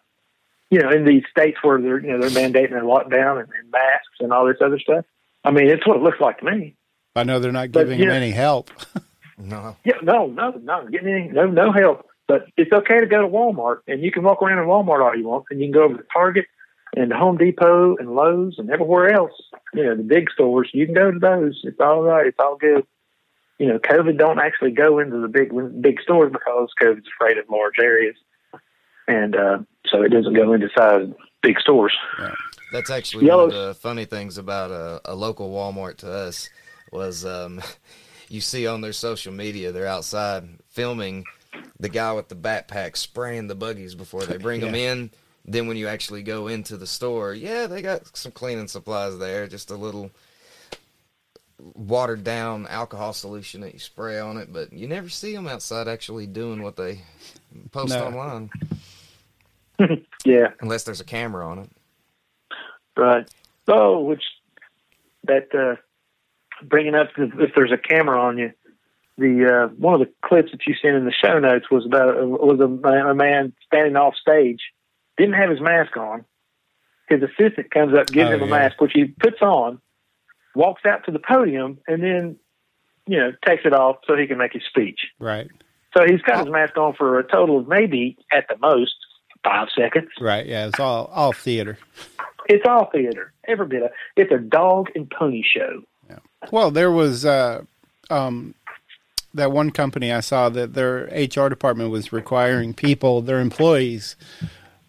you know, in these states where they're, you know, they're mandating a lockdown and, and masks and all this other stuff? I mean, it's what it looks like to me. I know they're not giving you them know- any help. *laughs* No. Yeah, no, no, no, getting any, no, no help. But it's okay to go to Walmart, and you can walk around in Walmart all you want, and you can go over to Target and to Home Depot and Lowe's and everywhere else. You know, the big stores, you can go to those. It's all right. It's all good. You know, COVID don't actually go into the big big stores because COVID's afraid of large areas, and uh, so it doesn't go inside big stores. That's actually Yellow- one of the funny things about a, a local Walmart to us was um, *laughs* you see on their social media they're outside filming the guy with the backpack spraying the buggies before they bring them *laughs* in. Then when you actually go into the store, yeah, they got some cleaning supplies there, just a little watered down alcohol solution that you spray on it, but you never see them outside actually doing what they post No. online *laughs* Yeah, unless there's a camera on it. Right. Oh, which that uh, bringing up if, if there's a camera on you, the uh, one of the clips that you sent in the show notes was about was a man, a man standing off stage, didn't have his mask on. His assistant comes up, gives Oh, him a yeah. mask, which he puts on, walks out to the podium, and then you know takes it off so he can make his speech. Right. So he's got his mask on for a total of maybe at the most five seconds. Right. Yeah. It's all all theater. It's all theater, every bit of. It's a dog and pony show. Yeah. Well, there was uh, um, that one company I saw that their HR department was requiring people, their employees,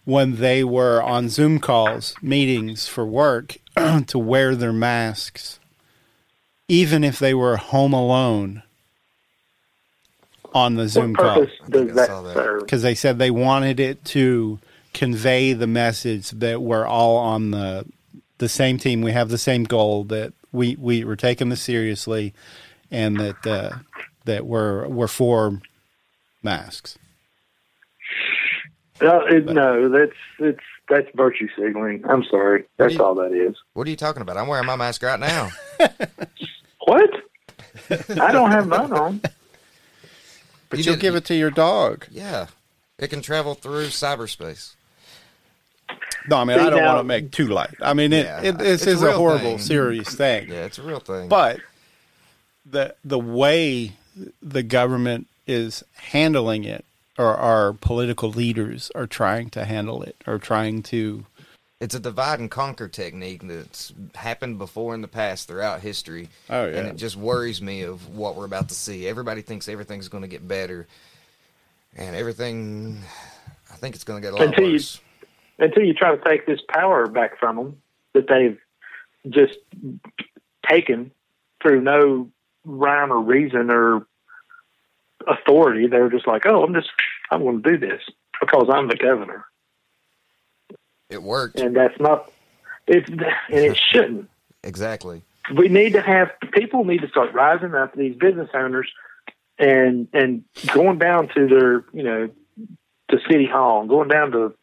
when they were on Zoom calls, meetings for work, *clears throat* to wear their masks, even if they were home alone on the Zoom what call. does that. Because they said they wanted it to convey the message that we're all on the the same team. We have the same goal. That we we we're taking this seriously, and that uh, that we're we're for masks. No, it, no, that's it's that's virtue signaling. I'm sorry, that's all that is. What are you talking about? I'm wearing my mask right now. *laughs* What? I don't have mine on. But You you'll did- give it to your dog. Yeah. It can travel through cyberspace. No, I mean See, I don't now- want to make too light. I mean it. Yeah, it this it's a is a horrible, thing. serious thing. Yeah, it's a real thing. But the the way the government is handling it, or our political leaders are trying to handle it, or trying to it's a divide and conquer technique that's happened before in the past throughout history. Oh, yeah. And it just worries me of what we're about to see. Everybody thinks everything's going to get better. And everything, I think it's going to get a lot Until you- worse. Until you try to take this power back from them that they've just taken through no rhyme or reason or authority. They're just like, oh, I'm just I'm going to do this because I'm the governor, It worked. and that's not. It's and it *laughs* shouldn't. Exactly. we need to have people need to start rising up these business owners and and going down to their you know to city hall and going down to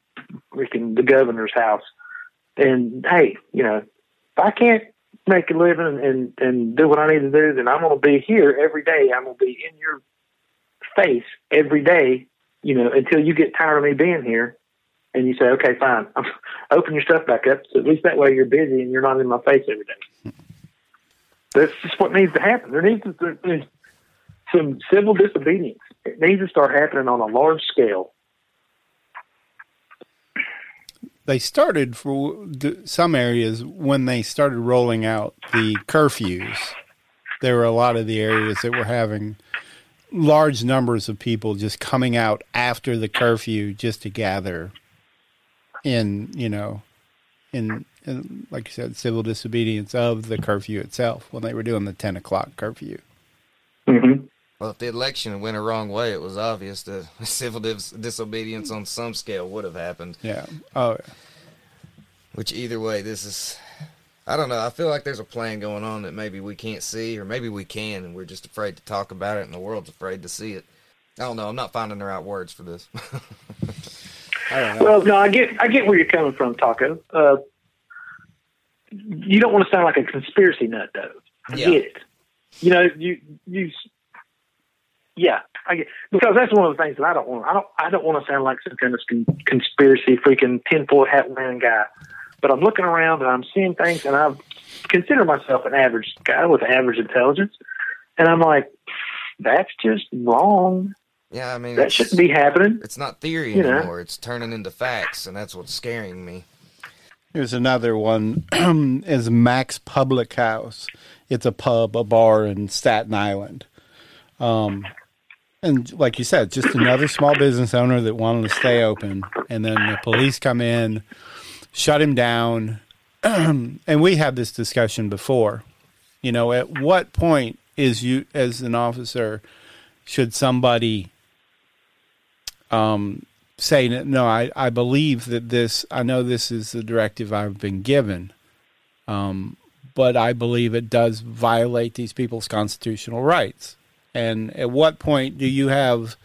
freaking the governor's house and hey you know if i can't make a living and and, and do what i need to do then i'm going to be here every day i'm going to be in your face every day you know until you get tired of me being here and you say okay fine *laughs* open your stuff back up so at least that way you're busy and you're not in my face every day that's just what needs to happen. There needs to there's some civil disobedience. It needs to start happening on a large scale. They started for some areas when they started rolling out the curfews. There were a lot of the areas that were having large numbers of people just coming out after the curfew just to gather in, you know, in, in like you said, civil disobedience of the curfew itself when they were doing the 10 o'clock curfew. Mm-hmm. Well, if the election went a wrong way, it was obvious that *laughs* civil dis- disobedience on some scale would have happened. Yeah. Oh, yeah. Which either way, this is. I don't know. I feel like there's a plan going on that maybe we can't see, or maybe we can, and we're just afraid to talk about it, and the world's afraid to see it. I don't know. I'm not finding the right words for this. *laughs* I don't know. Well, no, I get I get where you're coming from, Taco. Uh, you don't want to sound like a conspiracy nut, though. I Yeah. get it. You know, you you. Yeah, I get because that's one of the things that I don't want. I don't I don't want to sound like some kind of con- conspiracy freaking tinfoil hat wearing guy. But I'm looking around and I'm seeing things, and I consider myself an average guy with average intelligence, and I'm like, that's just wrong. yeah, I mean, That shouldn't be happening. It's not theory You know. anymore. It's turning into facts, and that's what's scaring me. Here's another one *clears throat* is Mac's Public House. It's a pub, a bar in Staten Island. Um, and like you said, just another small business owner that wanted to stay open. And then the police come in, shut him down. *clears throat* and we had this discussion before. You know, at what point is you, as an officer, should somebody um, say no, I, I believe that this, I know this is the directive I've been given, um, but I believe it does violate these people's constitutional rights. And at what point do you have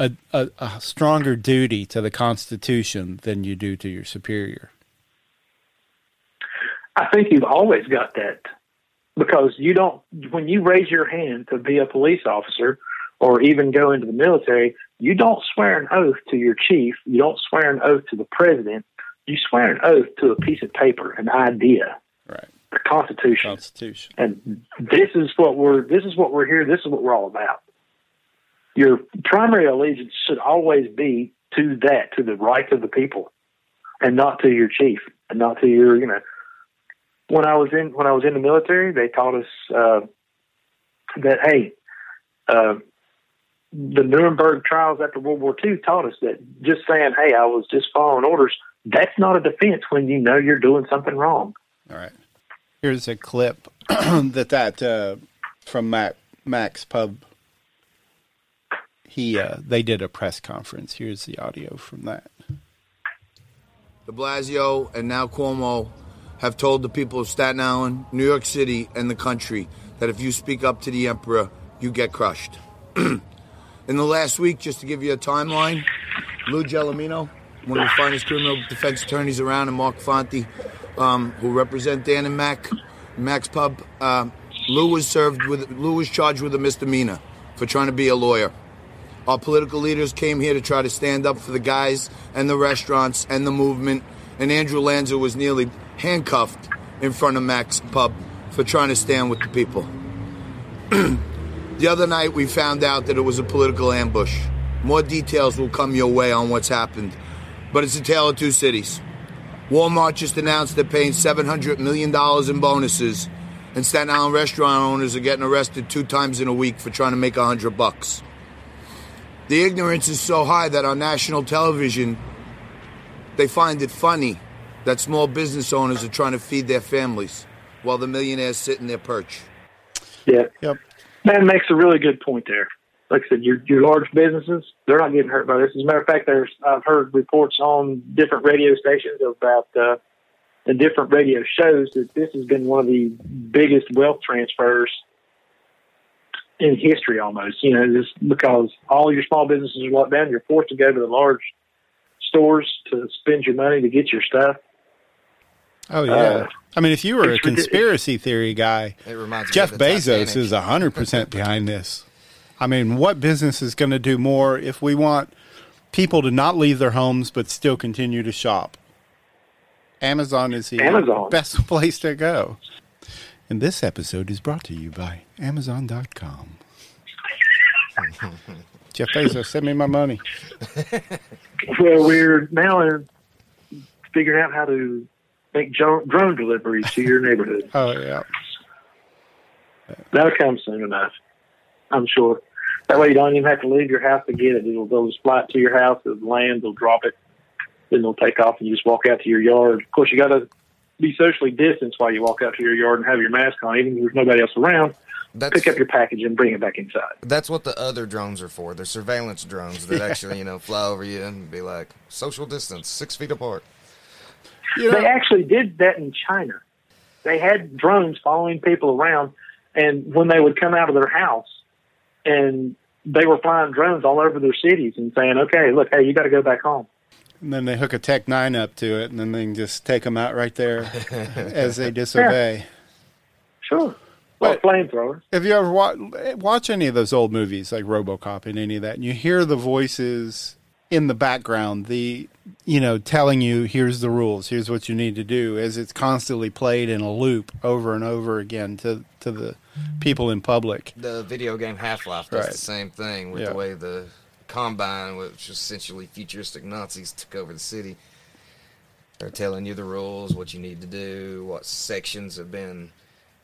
a, a, a stronger duty to the Constitution than you do to your superior? I think you've always got that because you don't, when you raise your hand to be a police officer or even go into the military, you don't swear an oath to your chief. You don't swear an oath to the president. You swear an oath to a piece of paper, an idea, right? The Constitution. Constitution. And this is what we're, this is what we're here. This is what we're all about. Your primary allegiance should always be to that, to the rights of the people, and not to your chief, and not to your, you know, when I was in when I was in the military, they taught us uh, that hey, uh, the Nuremberg trials after World War II taught us that just saying hey, I was just following orders, that's not a defense when you know you're doing something wrong. All right. Here's a clip *clears throat* that that uh, from Mac, Mac's Pub. He uh, they did a press conference. Here's the audio from that. De Blasio and now Cuomo have told the people of Staten Island, New York City, and the country that if you speak up to the emperor, you get crushed. *clears throat* In the last week, just to give you a timeline, Lou Gelormino, one of the finest criminal defense attorneys around, and Mark Fonte, um, who represent Dan and Mac, Mac's Pub, uh, Lou was served with Lou was charged with a misdemeanor for trying to be a lawyer. Our political leaders came here to try to stand up for the guys and the restaurants and the movement. And Andrew Lanza was nearly handcuffed in front of Mac's Pub for trying to stand with the people. *clears throat* the other night, we found out that it was a political ambush. More details will come your way on what's happened. But it's a tale of two cities. Walmart just announced they're paying $700 million in bonuses, and Staten Island restaurant owners are getting arrested two times in a week for trying to make a hundred bucks. The ignorance is so high that on national television, they find it funny that small business owners are trying to feed their families while the millionaires sit in their perch. Yeah. Yep. Man makes a really good point there. Like I said, your your large businesses, they're not getting hurt by this. As a matter of fact, there's I've heard reports on different radio stations about uh, the different radio shows that this has been one of the biggest wealth transfers in history almost. You know, just because all your small businesses are locked down, you're forced to go to the large stores to spend your money to get your stuff. Oh yeah. Uh, I mean, if you were a conspiracy theory guy, It Jeff Bezos Titanic. is hundred percent behind this. I mean, what business is going to do more if we want people to not leave their homes but still continue to shop? Amazon is the Amazon. best *laughs* place to go. And this episode is brought to you by Amazon.com. *laughs* Jeff Bezos, send me my money. well, we're now in figuring out how to make drone deliveries to your neighborhood. *laughs* Oh yeah, that'll come soon enough. I'm sure. That way you don't even have to leave your house to get it. It'll they'll just fly it to your house, it'll land, they'll drop it, then they'll take off and you just walk out to your yard. Of course you gotta be socially distanced while you walk out to your yard and have your mask on, even if there's nobody else around. That's, pick up your package and bring it back inside. That's what the other drones are for. They're surveillance drones that *laughs* actually, you know, fly over you and be like social distance, six feet apart. You know, they actually did that in China. They had drones following people around, and when they would come out of their house, and they were flying drones all over their cities and saying, "Okay, look, hey, you got to go back home." And then they hook a Tech Nine up to it, and then they can just take them out right there *laughs* as they disobey. Yeah. Sure. Well, flamethrower. Have you ever watch, watch any of those old movies like RoboCop and any of that? And you hear the voices in the background, the you know, telling you here's the rules, here's what you need to do, as it's constantly played in a loop over and over again to to the people in public. The video game Half Life does right. the same thing with yeah. the way the Combine, which essentially futuristic Nazis, took over the city. They're telling you the rules, what you need to do, what sections have been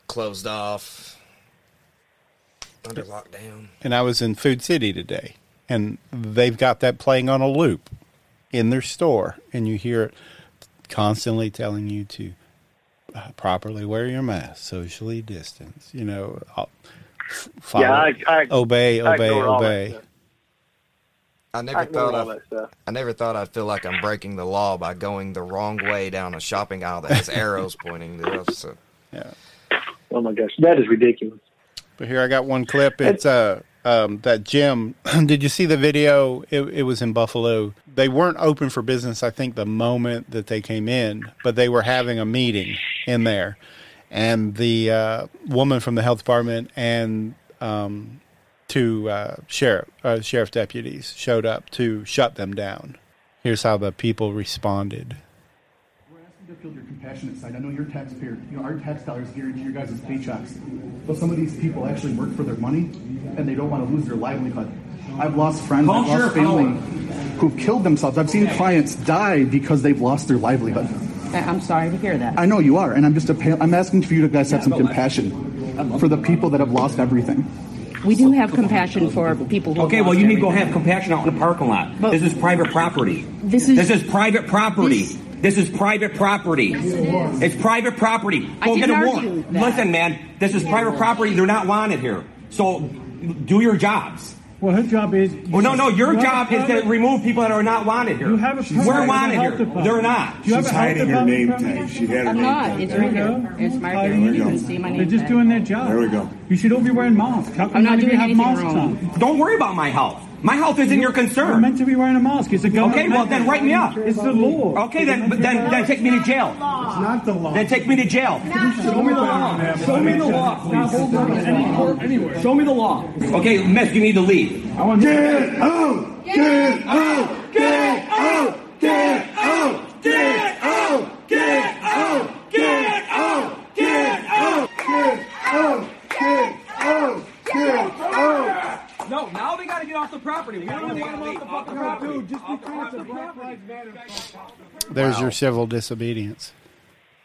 closed off under lockdown. And I was in Food City today, and they've got that playing on a loop in their store, and you hear it constantly telling you to uh, properly wear your mask, socially distance. You know, follow, yeah, I, I, obey, obey, obey. I never I thought I, I never thought I'd feel like I'm breaking the law by going the wrong way down a shopping aisle that has arrows pointing to us. So. Yeah. Oh my gosh, that is ridiculous. But here I got one clip. It's uh um, that gym. *clears throat* Did you see the video? It, it, was in Buffalo. They weren't open for business. I think the moment that they came in, but they were having a meeting in there, and the uh, woman from the health department and um, two uh, sheriff uh, sheriff deputies showed up to shut them down. Here's how the people responded. We're asking to feel your compassionate side. I know you're a taxpayer. You know, our tax dollars guarantee your guys' paychecks. But some of these people actually work for their money, and they don't want to lose their livelihood. I've lost friends, I've lost family who've killed themselves. I've seen clients die because they've lost their livelihood. I'm sorry to hear that. I know you are, and I'm just a, I'm asking for you to guys have some compassion for the people that have lost everything. We do have compassion for people who. Okay, well, you need to go have compassion out in the parking lot. But this is private property. This is this is private property. This, this is private property. Yes, it. It's private property. Go get a warrant. Listen, man, this is private property. They're not wanted here. So do your jobs. Well, her job is. Well, no, no. Your job is to remove people that are not wanted here. You have a We're wanted here. Department. They're not. You She's hiding her name tag. She had her I'm name not. tag. It's right here. It's right here. You can see my name They're just doing their job. There we go. You should all be wearing masks. How come I'm not you doing have anything masks wrong. on? Don't worry about my health. My health isn't your concern. You're meant to be wearing a mask. It's a government. Okay, well then write me up. It's the law. Okay, then then then take me to jail. It's not the law. Then take me to jail. Show me the law. Show me the law, Now hold on to any court anywhere. Show me the law. Okay, Miss, you need to leave. I want Get out! Get out! Get out! Get out! Get out! Get out! Get out! Get out! Get out! Get out! Get out! No, now we gotta get off the property. We don't want them off the fucking property. Dude, just because it's a Black Lives Matter. There's your civil disobedience.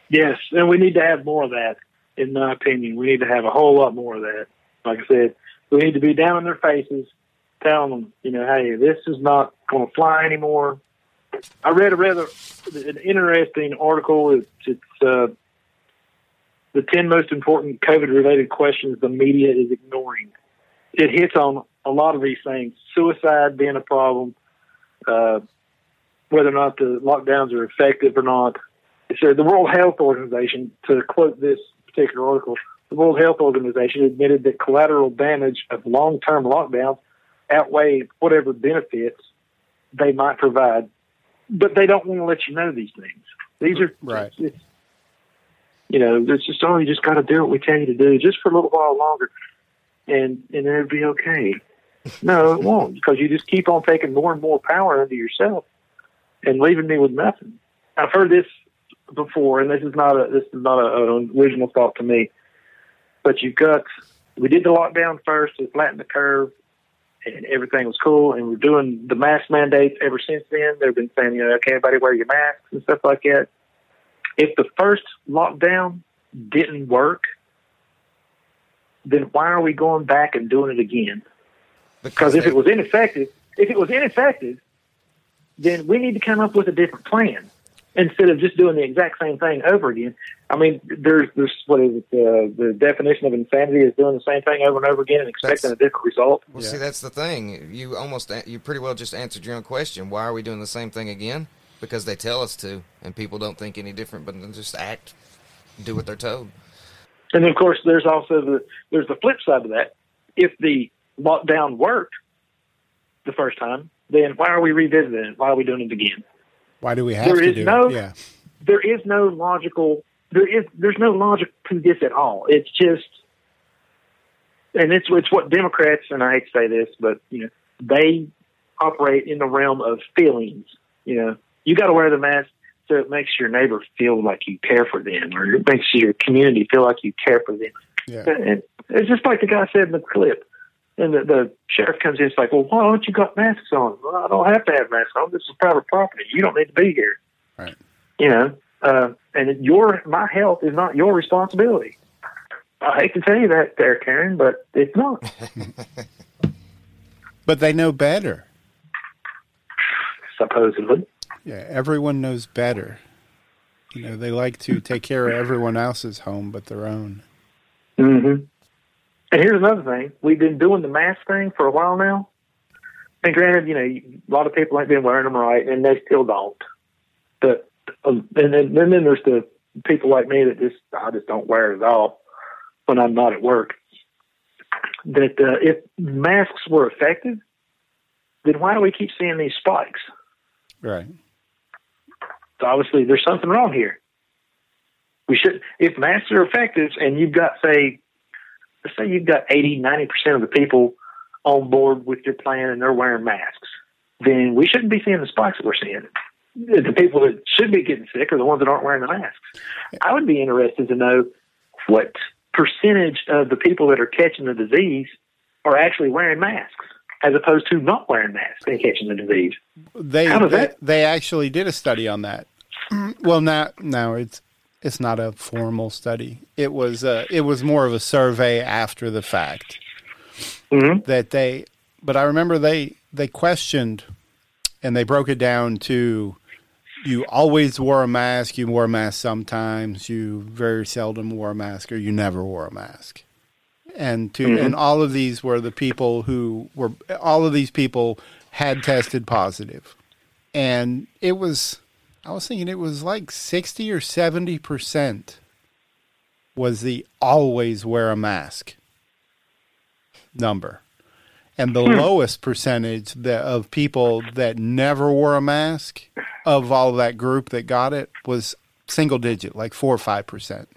Yes, and we need to have more of that. In my opinion, we need to have a whole lot more of that. Like I said, we need to be down in their faces, telling them, you know, hey, this is not going to fly anymore. I read a rather an interesting article. It's, it's uh, the ten most important COVID-related questions the media is ignoring. It hits on a lot of these things: suicide being a problem, uh, whether or not the lockdowns are effective or not. Said the World Health Organization, to quote this particular article, the World Health Organization admitted that collateral damage of long-term lockdowns outweigh whatever benefits they might provide, but they don't want to let you know these things. These are Right. It's, you know, it's just oh, you just got to do what we tell you to do, just for a little while longer, and and it'll be okay. No, it won't, because you just keep on taking more and more power into yourself and leaving me with nothing. I've heard this before, and this is not a this is not a, an original thought to me. But you've got we did the lockdown first to flatten the curve, and everything was cool. And we're doing the mask mandates ever since then. They've been saying, you know, okay, everybody wear your masks and stuff like that. If the first lockdown didn't work, then why are we going back and doing it again? Because if it was ineffective, if it was ineffective, then we need to come up with a different plan instead of just doing the exact same thing over again. I mean, there's there's what is it? Uh, the definition of insanity is doing the same thing over and over again and expecting That's- a different result. Well, see, that's the thing. You almost you pretty well just answered your own question. Why are we doing the same thing again? Because they tell us to, and people don't think any different, but then just act, do what they're told. And of course, there's also the there's the flip side of that. If the lockdown worked the first time, then why are we revisiting it? Why are we doing it again? Why do we have There to is do no- it? Yeah. There is no logical. There is there's no logic to this at all. It's just, and it's it's what Democrats and I hate to say this, but you know they operate in the realm of feelings. You know, you got to wear the mask so it makes your neighbor feel like you care for them, or it makes your community feel like you care for them. Yeah. And it's just like the guy said in the clip. And the, the sheriff comes in, it's like, well, why don't you got masks on? Well, I don't have to have masks on. This is private property. You don't need to be here. Right. You know, uh, and your my health is not your responsibility. I hate to tell you that, there, Karen, but it's not. *laughs* But they know better. Supposedly. Yeah, everyone knows better. You know, they like to take care of everyone else's home but their own. hmm And here's another thing: we've been doing the mask thing for a while now. And granted, you know, a lot of people ain't been wearing them right, and they still don't. But um, and then, and then there's the people like me that just I just don't wear it at all when I'm not at work. That uh, if masks were effective, then why do we keep seeing these spikes? Right. So obviously, there's something wrong here. We should, if masks are effective, and you've got say, let's say you've got 80, 90 percent of the people on board with your plan, and they're wearing masks, then we shouldn't be seeing the spikes that we're seeing. The people that should be getting sick are the ones that aren't wearing the masks. I would be interested to know what percentage of the people that are catching the disease are actually wearing masks, as opposed to not wearing masks and catching the disease. They How does they, that- they actually did a study on that. Mm. Well, now now it's it's not a formal study. It was uh, it was more of a survey after the fact that they. But I remember they they questioned and they broke it down to you always wore a mask, you wore a mask sometimes, you very seldom wore a mask, or you never wore a mask. And to Mhm. and all of these were the people who were all of these people had tested positive. And it was I was thinking it was like sixty or seventy percent was the always wear a mask number. And the Hmm. lowest percentage that, of people that never wore a mask of all that group that got it was single digit, like four or five percent.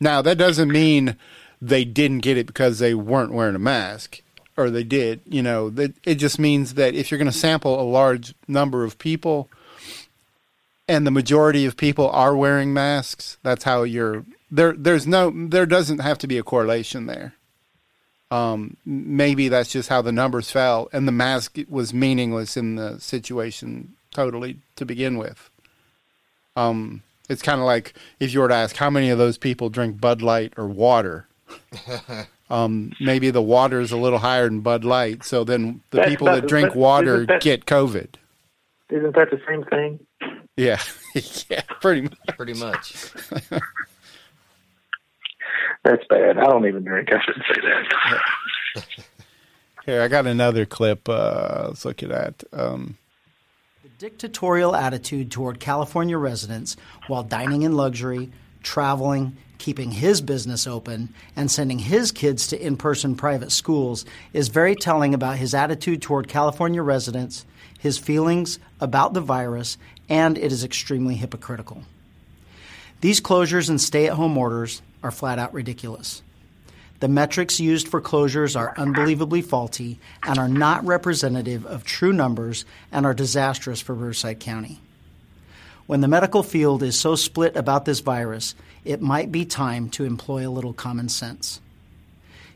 Now that doesn't mean they didn't get it because they weren't wearing a mask, or they did. You know, that it just means that if you're going to sample a large number of people, and the majority of people are wearing masks, that's how you're there. There's no, there doesn't have to be a correlation there. Um, maybe that's just how the numbers fell, and the mask was meaningless in the situation totally to begin with. Um, it's kind of like if you were to ask how many of those people drink Bud Light or water. *laughs* Um, maybe the water is a little higher than Bud Light, so then the That's people not- that drink but water that- get COVID. Isn't that the same thing? Yeah, *laughs* yeah, pretty much. Pretty much. That's bad. I don't even drink. I shouldn't say that. Here, I got another clip. Uh, let's look at that. Um, the dictatorial attitude toward California residents while dining in luxury, traveling, keeping his business open, and sending his kids to in person private schools is very telling about his attitude toward California residents, his feelings about the virus, and it is extremely hypocritical. These closures and stay at home orders are flat out ridiculous. The metrics used for closures are unbelievably faulty and are not representative of true numbers and are disastrous for Riverside County. When the medical field is so split about this virus, it might be time to employ a little common sense.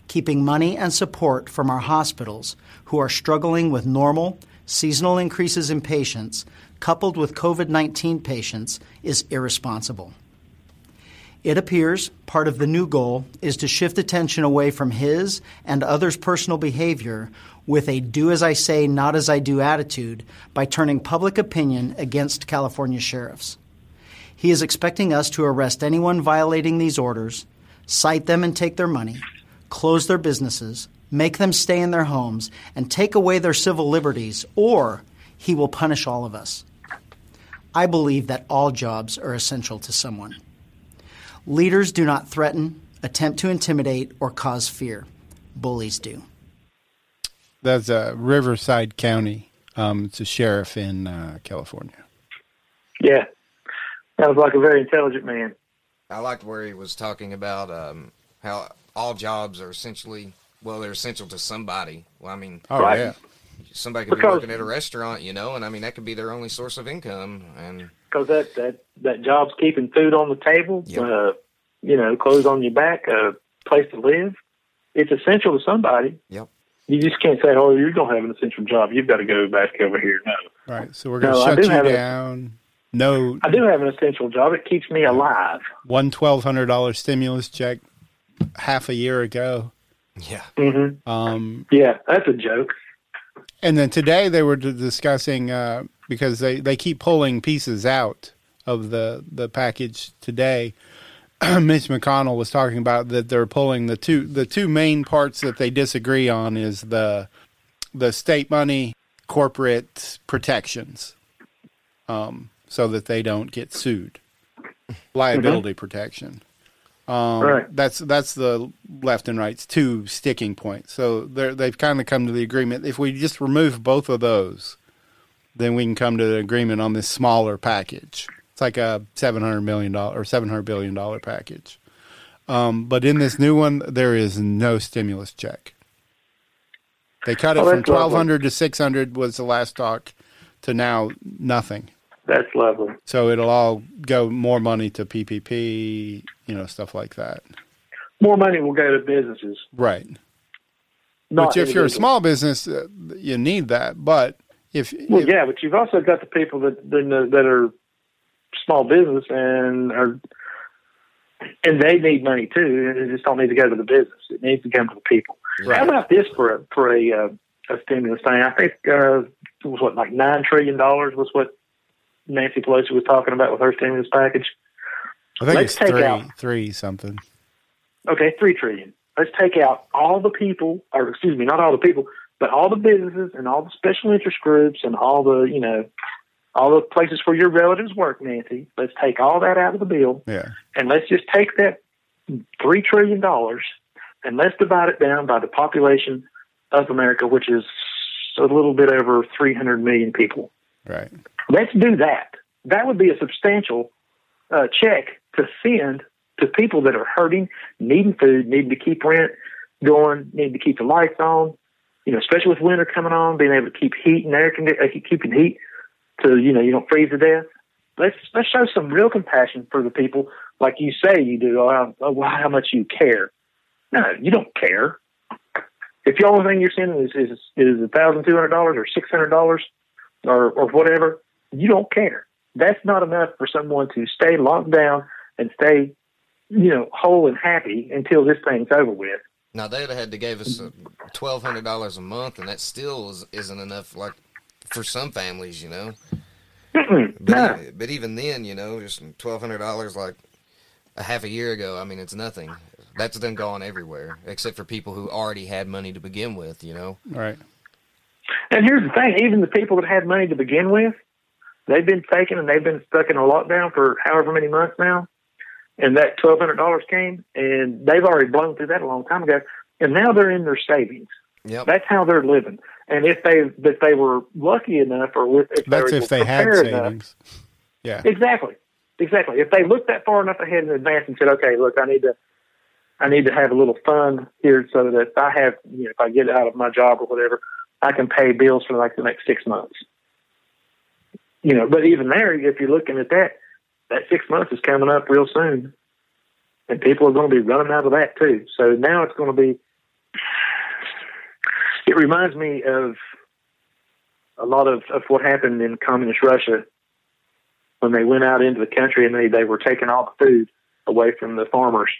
keeping money and support from our hospitals who are struggling with normal, seasonal increases in patients coupled with COVID 19 patients is irresponsible. It appears part of the new goal is to shift attention away from his and others' personal behavior with a do as I say, not as I do attitude by turning public opinion against California sheriffs. He is expecting us to arrest anyone violating these orders, cite them and take their money, close their businesses, make them stay in their homes, and take away their civil liberties, or he will punish all of us. I believe that all jobs are essential to someone. Leaders do not threaten, attempt to intimidate, or cause fear. Bullies do. That's uh, Riverside County. Um, it's a sheriff in uh, California. Yeah, sounds like a very intelligent man. I liked where he was talking about um, how all jobs are essentially well, they're essential to somebody. Well, I mean, Oh Right. yeah, somebody could Because- be working at a restaurant, you know, and I mean that could be their only source of income. And because that that that job's keeping food on the table, Yep. uh, you know, clothes on your back, a place to live. It's essential to somebody. Yep. You just can't say, "Oh, you don't have an essential job. You've got to go back over here." No, right. So we're going to No, shut do you have a- down. No, I do have an essential job. It keeps me alive. one twelve hundred dollar stimulus check half a year ago. yeah, hmm Um, Yeah, that's a joke. and then today they were discussing uh, because they, they keep pulling pieces out of the the package today. *clears throat* Mitch McConnell was talking about that they're pulling the two the two main parts that they disagree on is the the state money corporate protections, um, so that they don't get sued, liability protection. Um, Right. That's that's the left and right's two sticking points. So they're, they've kind of come to the agreement. If we just remove both of those, then we can come to an agreement on this smaller package. It's like a seven hundred million dollar or seven hundred billion dollar package. Um, but in this new one, there is no stimulus check. They cut it Oh, from twelve hundred to six hundred was the last talk, to now nothing. That's lovely. So it'll all go more money to PPP, you know, stuff like that. More money will go to businesses. Right. Not Which, if you're a small business, uh, you need that. But if, Well, if yeah, but you've also got the people that that are small business and are and they need money too. and It just don't need to go to the business. It needs to come to the people. How about this for a for a, uh, a stimulus thing? I think uh, it was what like nine trillion dollars was what Nancy Pelosi was talking about with her stimulus package. I think Let's it's take three, out three something. okay, three trillion. Let's take out all the people, or excuse me, not all the people, but all the businesses and all the special interest groups and all the, you know, all the places where your relatives work, Nancy. Let's take all that out of the bill Yeah. and let's just take that three trillion dollars and let's divide it down by the population of America, which is a little bit over three hundred million people. Right. Let's do that. That would be a substantial uh, check to send to people that are hurting, needing food, needing to keep rent going, needing to keep the lights on. You know, especially with winter coming on, being able to keep heat and air condi- uh, keeping heat to you know you don't freeze to death. Let's let's show some real compassion for the people, like you say you do. Oh, oh, how much you care? No, you don't care. If the only thing you're sending is is is a thousand two hundred dollars or six hundred dollars or or whatever, you don't care. That's not enough for someone to stay locked down and stay, you know, whole and happy until this thing's over with. Now they'd have had to give us mm-hmm. twelve hundred dollars a month, and that still is, isn't enough. Like for some families, you know. But, but even then, you know, just twelve hundred dollars like a half a year ago. I mean, it's nothing. That's done gone everywhere, except for people who already had money to begin with. You know. Right. And here's the thing: even the people that had money to begin with, they've been taken and they've been stuck in a lockdown for however many months now. And that twelve hundred dollars came, and they've already blown through that a long time ago. And now they're in their savings. Yep. That's how they're living. And if they if they were lucky enough, or with, if That's they were if they had prepared enough, savings. Yeah. Exactly. Exactly. If they looked that far enough ahead in advance and said, "Okay, look, I need to, I need to have a little fund here so that I have, you know, if I get out of my job or whatever, I can pay bills for like the next six months." You know, but even there, if you're looking at that, that six months is coming up real soon, and people are going to be running out of that too. So now it's going to be It reminds me of a lot of, of what happened in communist Russia when they went out into the country and they, they were taking all the food away from the farmers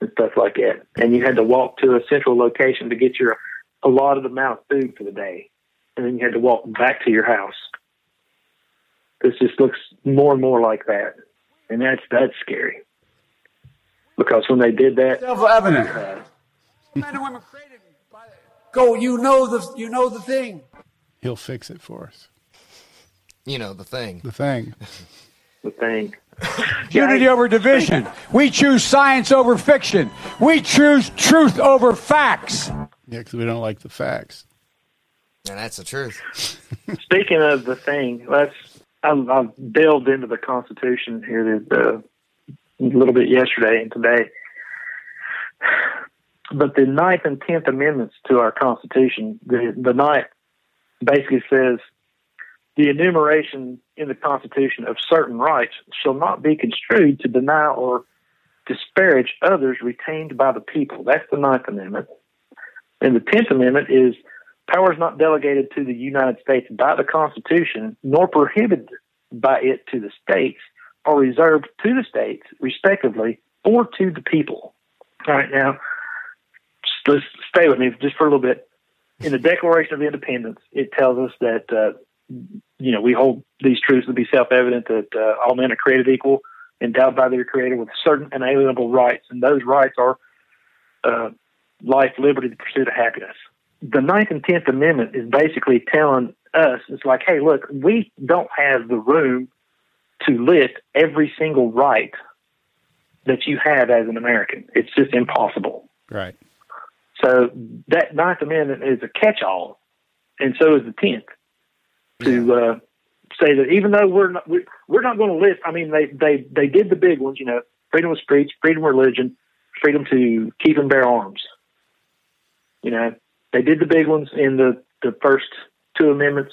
and stuff like that. And you had to walk to a central location to get your allotted amount of food for the day. And then you had to walk back to your house. This just looks more and more like that. And that's that's scary. Because when they did that Self-evident. uh, Men and women created by Go, you know the you know the thing. He'll fix it for us. You know the thing. The thing. the thing. *laughs* Unity over division. We choose science over fiction. We choose truth over facts. Yeah, because we don't like the facts. And that's the truth. *laughs* Speaking of the thing, let's. I've, I've delved into the Constitution here uh, a little bit yesterday and today. But the Ninth and Tenth Amendments to our Constitution, the the Ninth basically says the enumeration in the Constitution of certain rights shall not be construed to deny or disparage others retained by the people. That's the Ninth Amendment. And the Tenth Amendment is powers not delegated to the United States by the Constitution, nor prohibited by it to the states, are reserved to the states, respectively, or to the people. All right, now, let's stay with me just for a little bit. In the Declaration of Independence, it tells us that, uh, you know, we hold these truths to be self evident that uh, all men are created equal, endowed by their Creator with certain inalienable rights, and those rights are uh, life, liberty, the pursuit of happiness the Ninth and Tenth Amendment is basically telling us, it's like, hey, look, we don't have the room to list every single right that you have as an American. It's just impossible. Right. So that Ninth Amendment is a catch-all, and so is the Tenth. To uh, say that even though we're not we, we're not going to list, I mean, they they they did the big ones, you know, freedom of speech, freedom of religion, freedom to keep and bear arms. You know, they did the big ones in the, the first two amendments.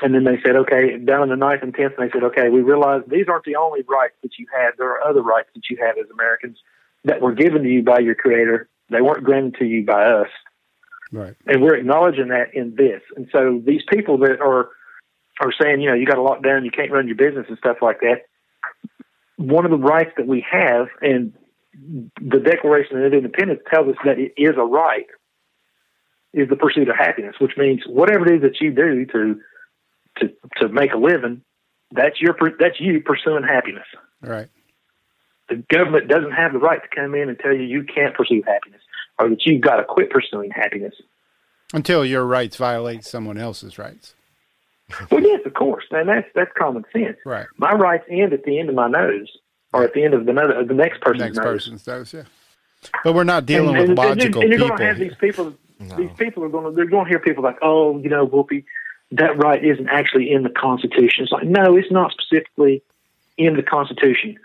And then they said, okay, down in the ninth and tenth, they said, okay, we realize these aren't the only rights that you have. There are other rights that you have as Americans that were given to you by your creator. They weren't granted to you by us. Right. And we're acknowledging that in this. And so these people that are, are saying, you know, you got to lock down, you can't run your business and stuff like that. One of the rights that we have, and the Declaration of Independence tells us that it is a right is the pursuit of happiness, which means whatever it is that you do to to to make a living, that's your that's you pursuing happiness. Right. The government doesn't have the right to come in and tell you you can't pursue happiness or that you've got to quit pursuing happiness. Until your rights violate someone else's rights. well, yes, of course, and that's that's common sense. Right. My rights end at the end of my nose, or at the end of the nose, the next person's Next nose. person's nose, yeah. But we're not dealing and, with and, logical and you're people. going to have these people. These people are going to they're going to hear people like, oh, you know, Whoopi, that right isn't actually in the Constitution. It's like, no, it's not specifically in the Constitution,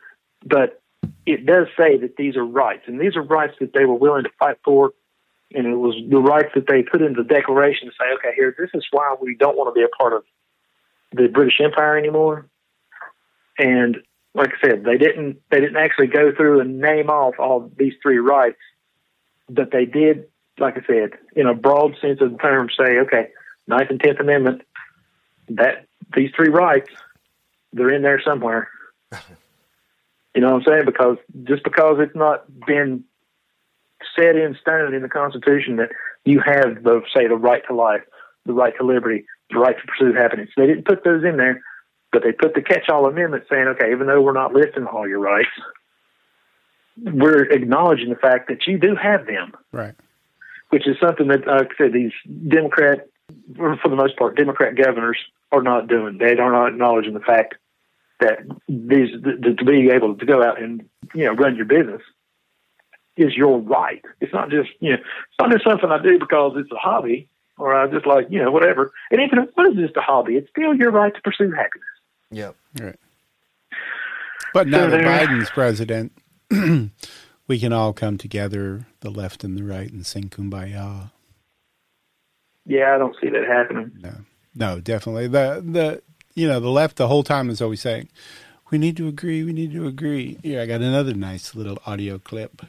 but it does say that these are rights, and these are rights that they were willing to fight for, and it was the rights that they put into the Declaration to say, okay, here, this is why we don't want to be a part of the British Empire anymore. And like I said, they didn't they didn't actually go through and name off all these three rights, but they did, like I said, in a broad sense of the term, say, okay, Ninth and Tenth Amendment, that these three rights, they're in there somewhere. *laughs* You know what I'm saying? Because just because it's not been set in stone in the Constitution that you have the say the right to life, the right to liberty, the right to pursue happiness. They didn't put those in there, but they put the catch-all amendment saying, okay, even though we're not listing all your rights, we're acknowledging the fact that you do have them, Right. Which is something that, like I said, these Democrat, for the most part, Democrat governors are not doing. They are not acknowledging the fact that these th- to be able to go out and you know run your business is your right. It's not just you know it's not just something I do because it's a hobby or I just like you know whatever. And even if it is just a hobby, it's still your right to pursue happiness. Yep. Right. But now So that Biden's president, *clears throat* *clears throat* we can all come together, the left and the right, and sing kumbaya. Yeah, I don't see that happening. No, no, definitely. The the you know the left the whole time is always saying, "We need to agree. We need to agree." Here, I got another nice little audio clip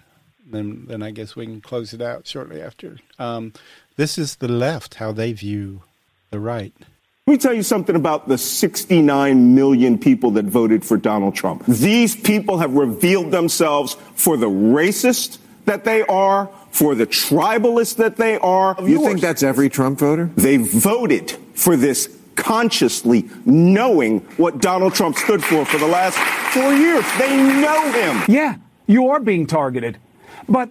Then, then I guess we can close it out shortly after. Um, this is the left, how they view the right. Let me tell you something about the 69 million people that voted for Donald Trump. These people have revealed themselves for the racist that they are, for the tribalist that they are. You think that's every Trump voter? They voted for this consciously knowing what Donald Trump stood for for the last four years. They know him. Yeah, you are being targeted, but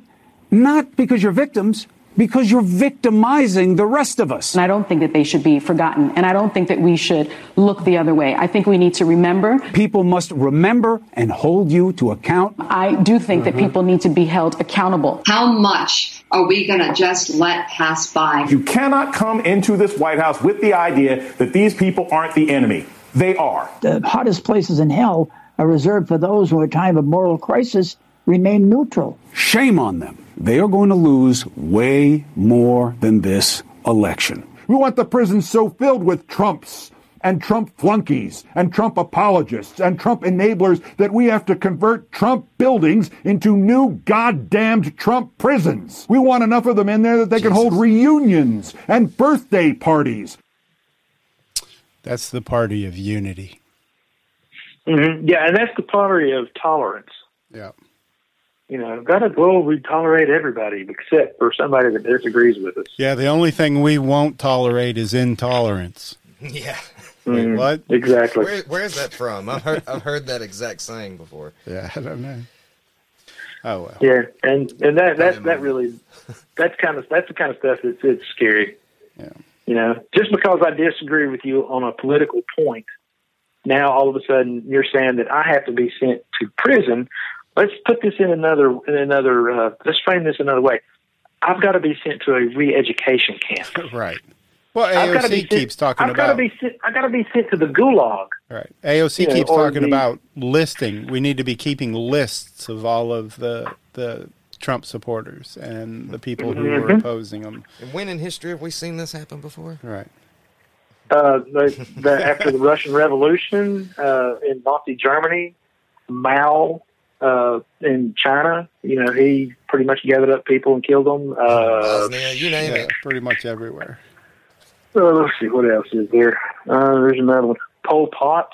not because you're victims, because you're victimizing the rest of us. And I don't think that they should be forgotten. And I don't think that we should look the other way. I think we need to remember. People must remember and hold you to account. I do think that uh-huh. people need to be held accountable. How much are we going to just let pass by? You cannot come into this White House with the idea that these people aren't the enemy. They are. The hottest places in hell are reserved for those who, at a time of moral crisis, remain neutral. Shame on them. They are going to lose way more than this election. We want the prisons so filled with Trumps and Trump flunkies and Trump apologists and Trump enablers that we have to convert Trump buildings into new goddamned Trump prisons. We want enough of them in there that they Jesus. can hold reunions and birthday parties. That's the party of unity. Mm-hmm. Yeah, and that's the party of tolerance. Yeah you know, got to well, we tolerate everybody except for somebody that disagrees with us. Yeah, the only thing we won't tolerate is intolerance. *laughs* Yeah. Wait, mm, what? Exactly. Where, where's that from? I've heard I've heard that exact saying before. *laughs* Yeah, I don't know. Oh well. Yeah, and and that that that really that's kind of that's the kind of stuff that's it's scary. Yeah. You know, just because I disagree with you on a political point, now all of a sudden you're saying that I have to be sent to prison let's put this in another in another uh, let's frame this another way. I've got to be sent to a re-education camp. *laughs* Right. Well, AOC sent, keeps talking I've about. Got to be sent, I've got to be sent to the gulag. Right. AOC you keeps know, talking the, about listing. We need to be keeping lists of all of the the Trump supporters and the people who mm-hmm. were opposing them. And when in history have we seen this happen before? Right. Uh, the, the, after the Russian Revolution uh, in Nazi Germany, Mao uh, in China. You know, he pretty much gathered up people and killed them. Uh, Bosnia, you name yeah, it. Pretty much everywhere. Uh, let's see, what else is there? Uh, there's another one. Pol Pot.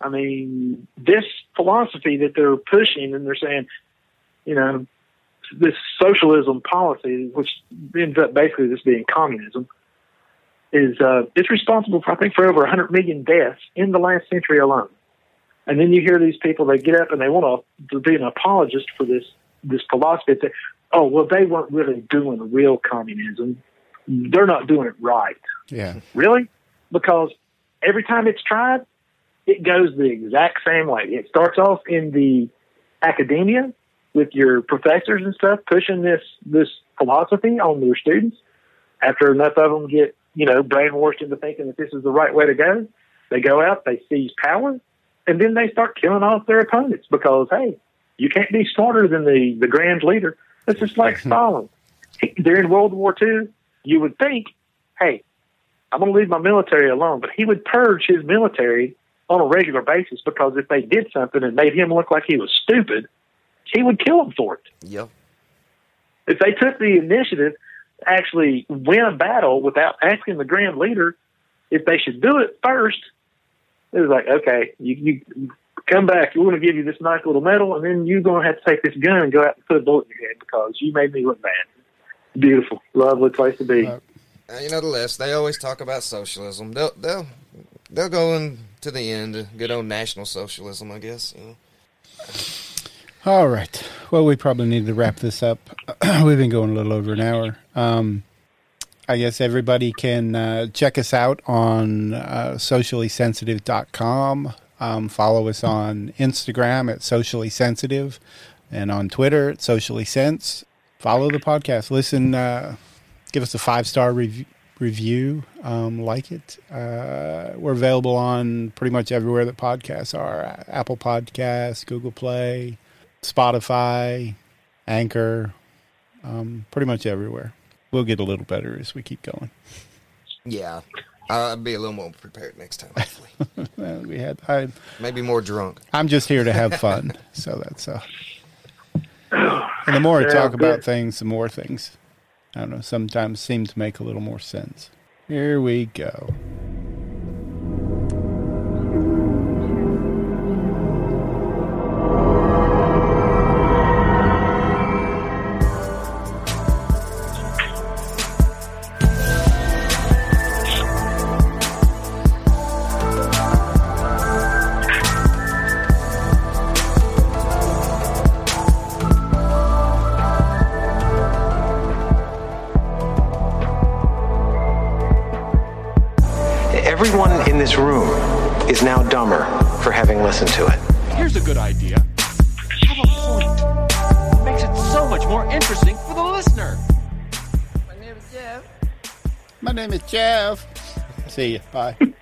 I mean, this philosophy that they're pushing and they're saying, you know, this socialism policy, which ends up basically just being communism, is uh, it's responsible for I think for over 100 million deaths in the last century alone. And then you hear these people, they get up and they want to be an apologist for this, this philosophy. They, oh, well, they weren't really doing real communism. They're not doing it right. Yeah. Really? Because every time it's tried, it goes the exact same way. It starts off in the academia with your professors and stuff pushing this, this philosophy on their students. After enough of them get, you know, brainwashed into thinking that this is the right way to go, they go out, they seize power, and then they start killing off their opponents because hey, you can't be smarter than the the grand leader. It's just like *laughs* Stalin during World War II. You would think, hey, I'm going to leave my military alone, but he would purge his military on a regular basis because if they did something and made him look like he was stupid, he would kill them for it. Yep. If they took the initiative to actually win a battle without asking the grand leader if they should do it first, it was like, okay, you, you come back. We're going to give you this nice little medal, and then you're going to have to take this gun and go out and put a bullet in your head because you made me look bad. Beautiful, lovely place to be. Uh, you know the list. They always talk about socialism. They'll they'll they'll go in to the end. Good old national socialism, I guess. You know. All right. Well, we probably need to wrap this up. *clears throat* We've been going a little over an hour. Um, I guess everybody can uh, check us out on uh, sociallysensitive.com. Um, follow us on Instagram at socially sensitive and on Twitter at socially sense. Follow the podcast. Listen, uh, give us a five star rev- review. Um, like it. Uh, we're available on pretty much everywhere that podcasts are Apple Podcasts, Google Play, Spotify, Anchor, um, pretty much everywhere we'll get a little better as we keep going. Yeah, I'll be a little more prepared next time. Hopefully, *laughs* well, we had I maybe more drunk. I'm just here to have fun, *laughs* so that's uh. And the more I Sounds talk about things, the more things, I don't know, sometimes seem to make a little more sense. Here we go. This room is now dumber for having listened to it. Here's a good idea. Have a point. It makes it so much more interesting for the listener. My name is Jeff. My name is Jeff. See you. Bye. *laughs*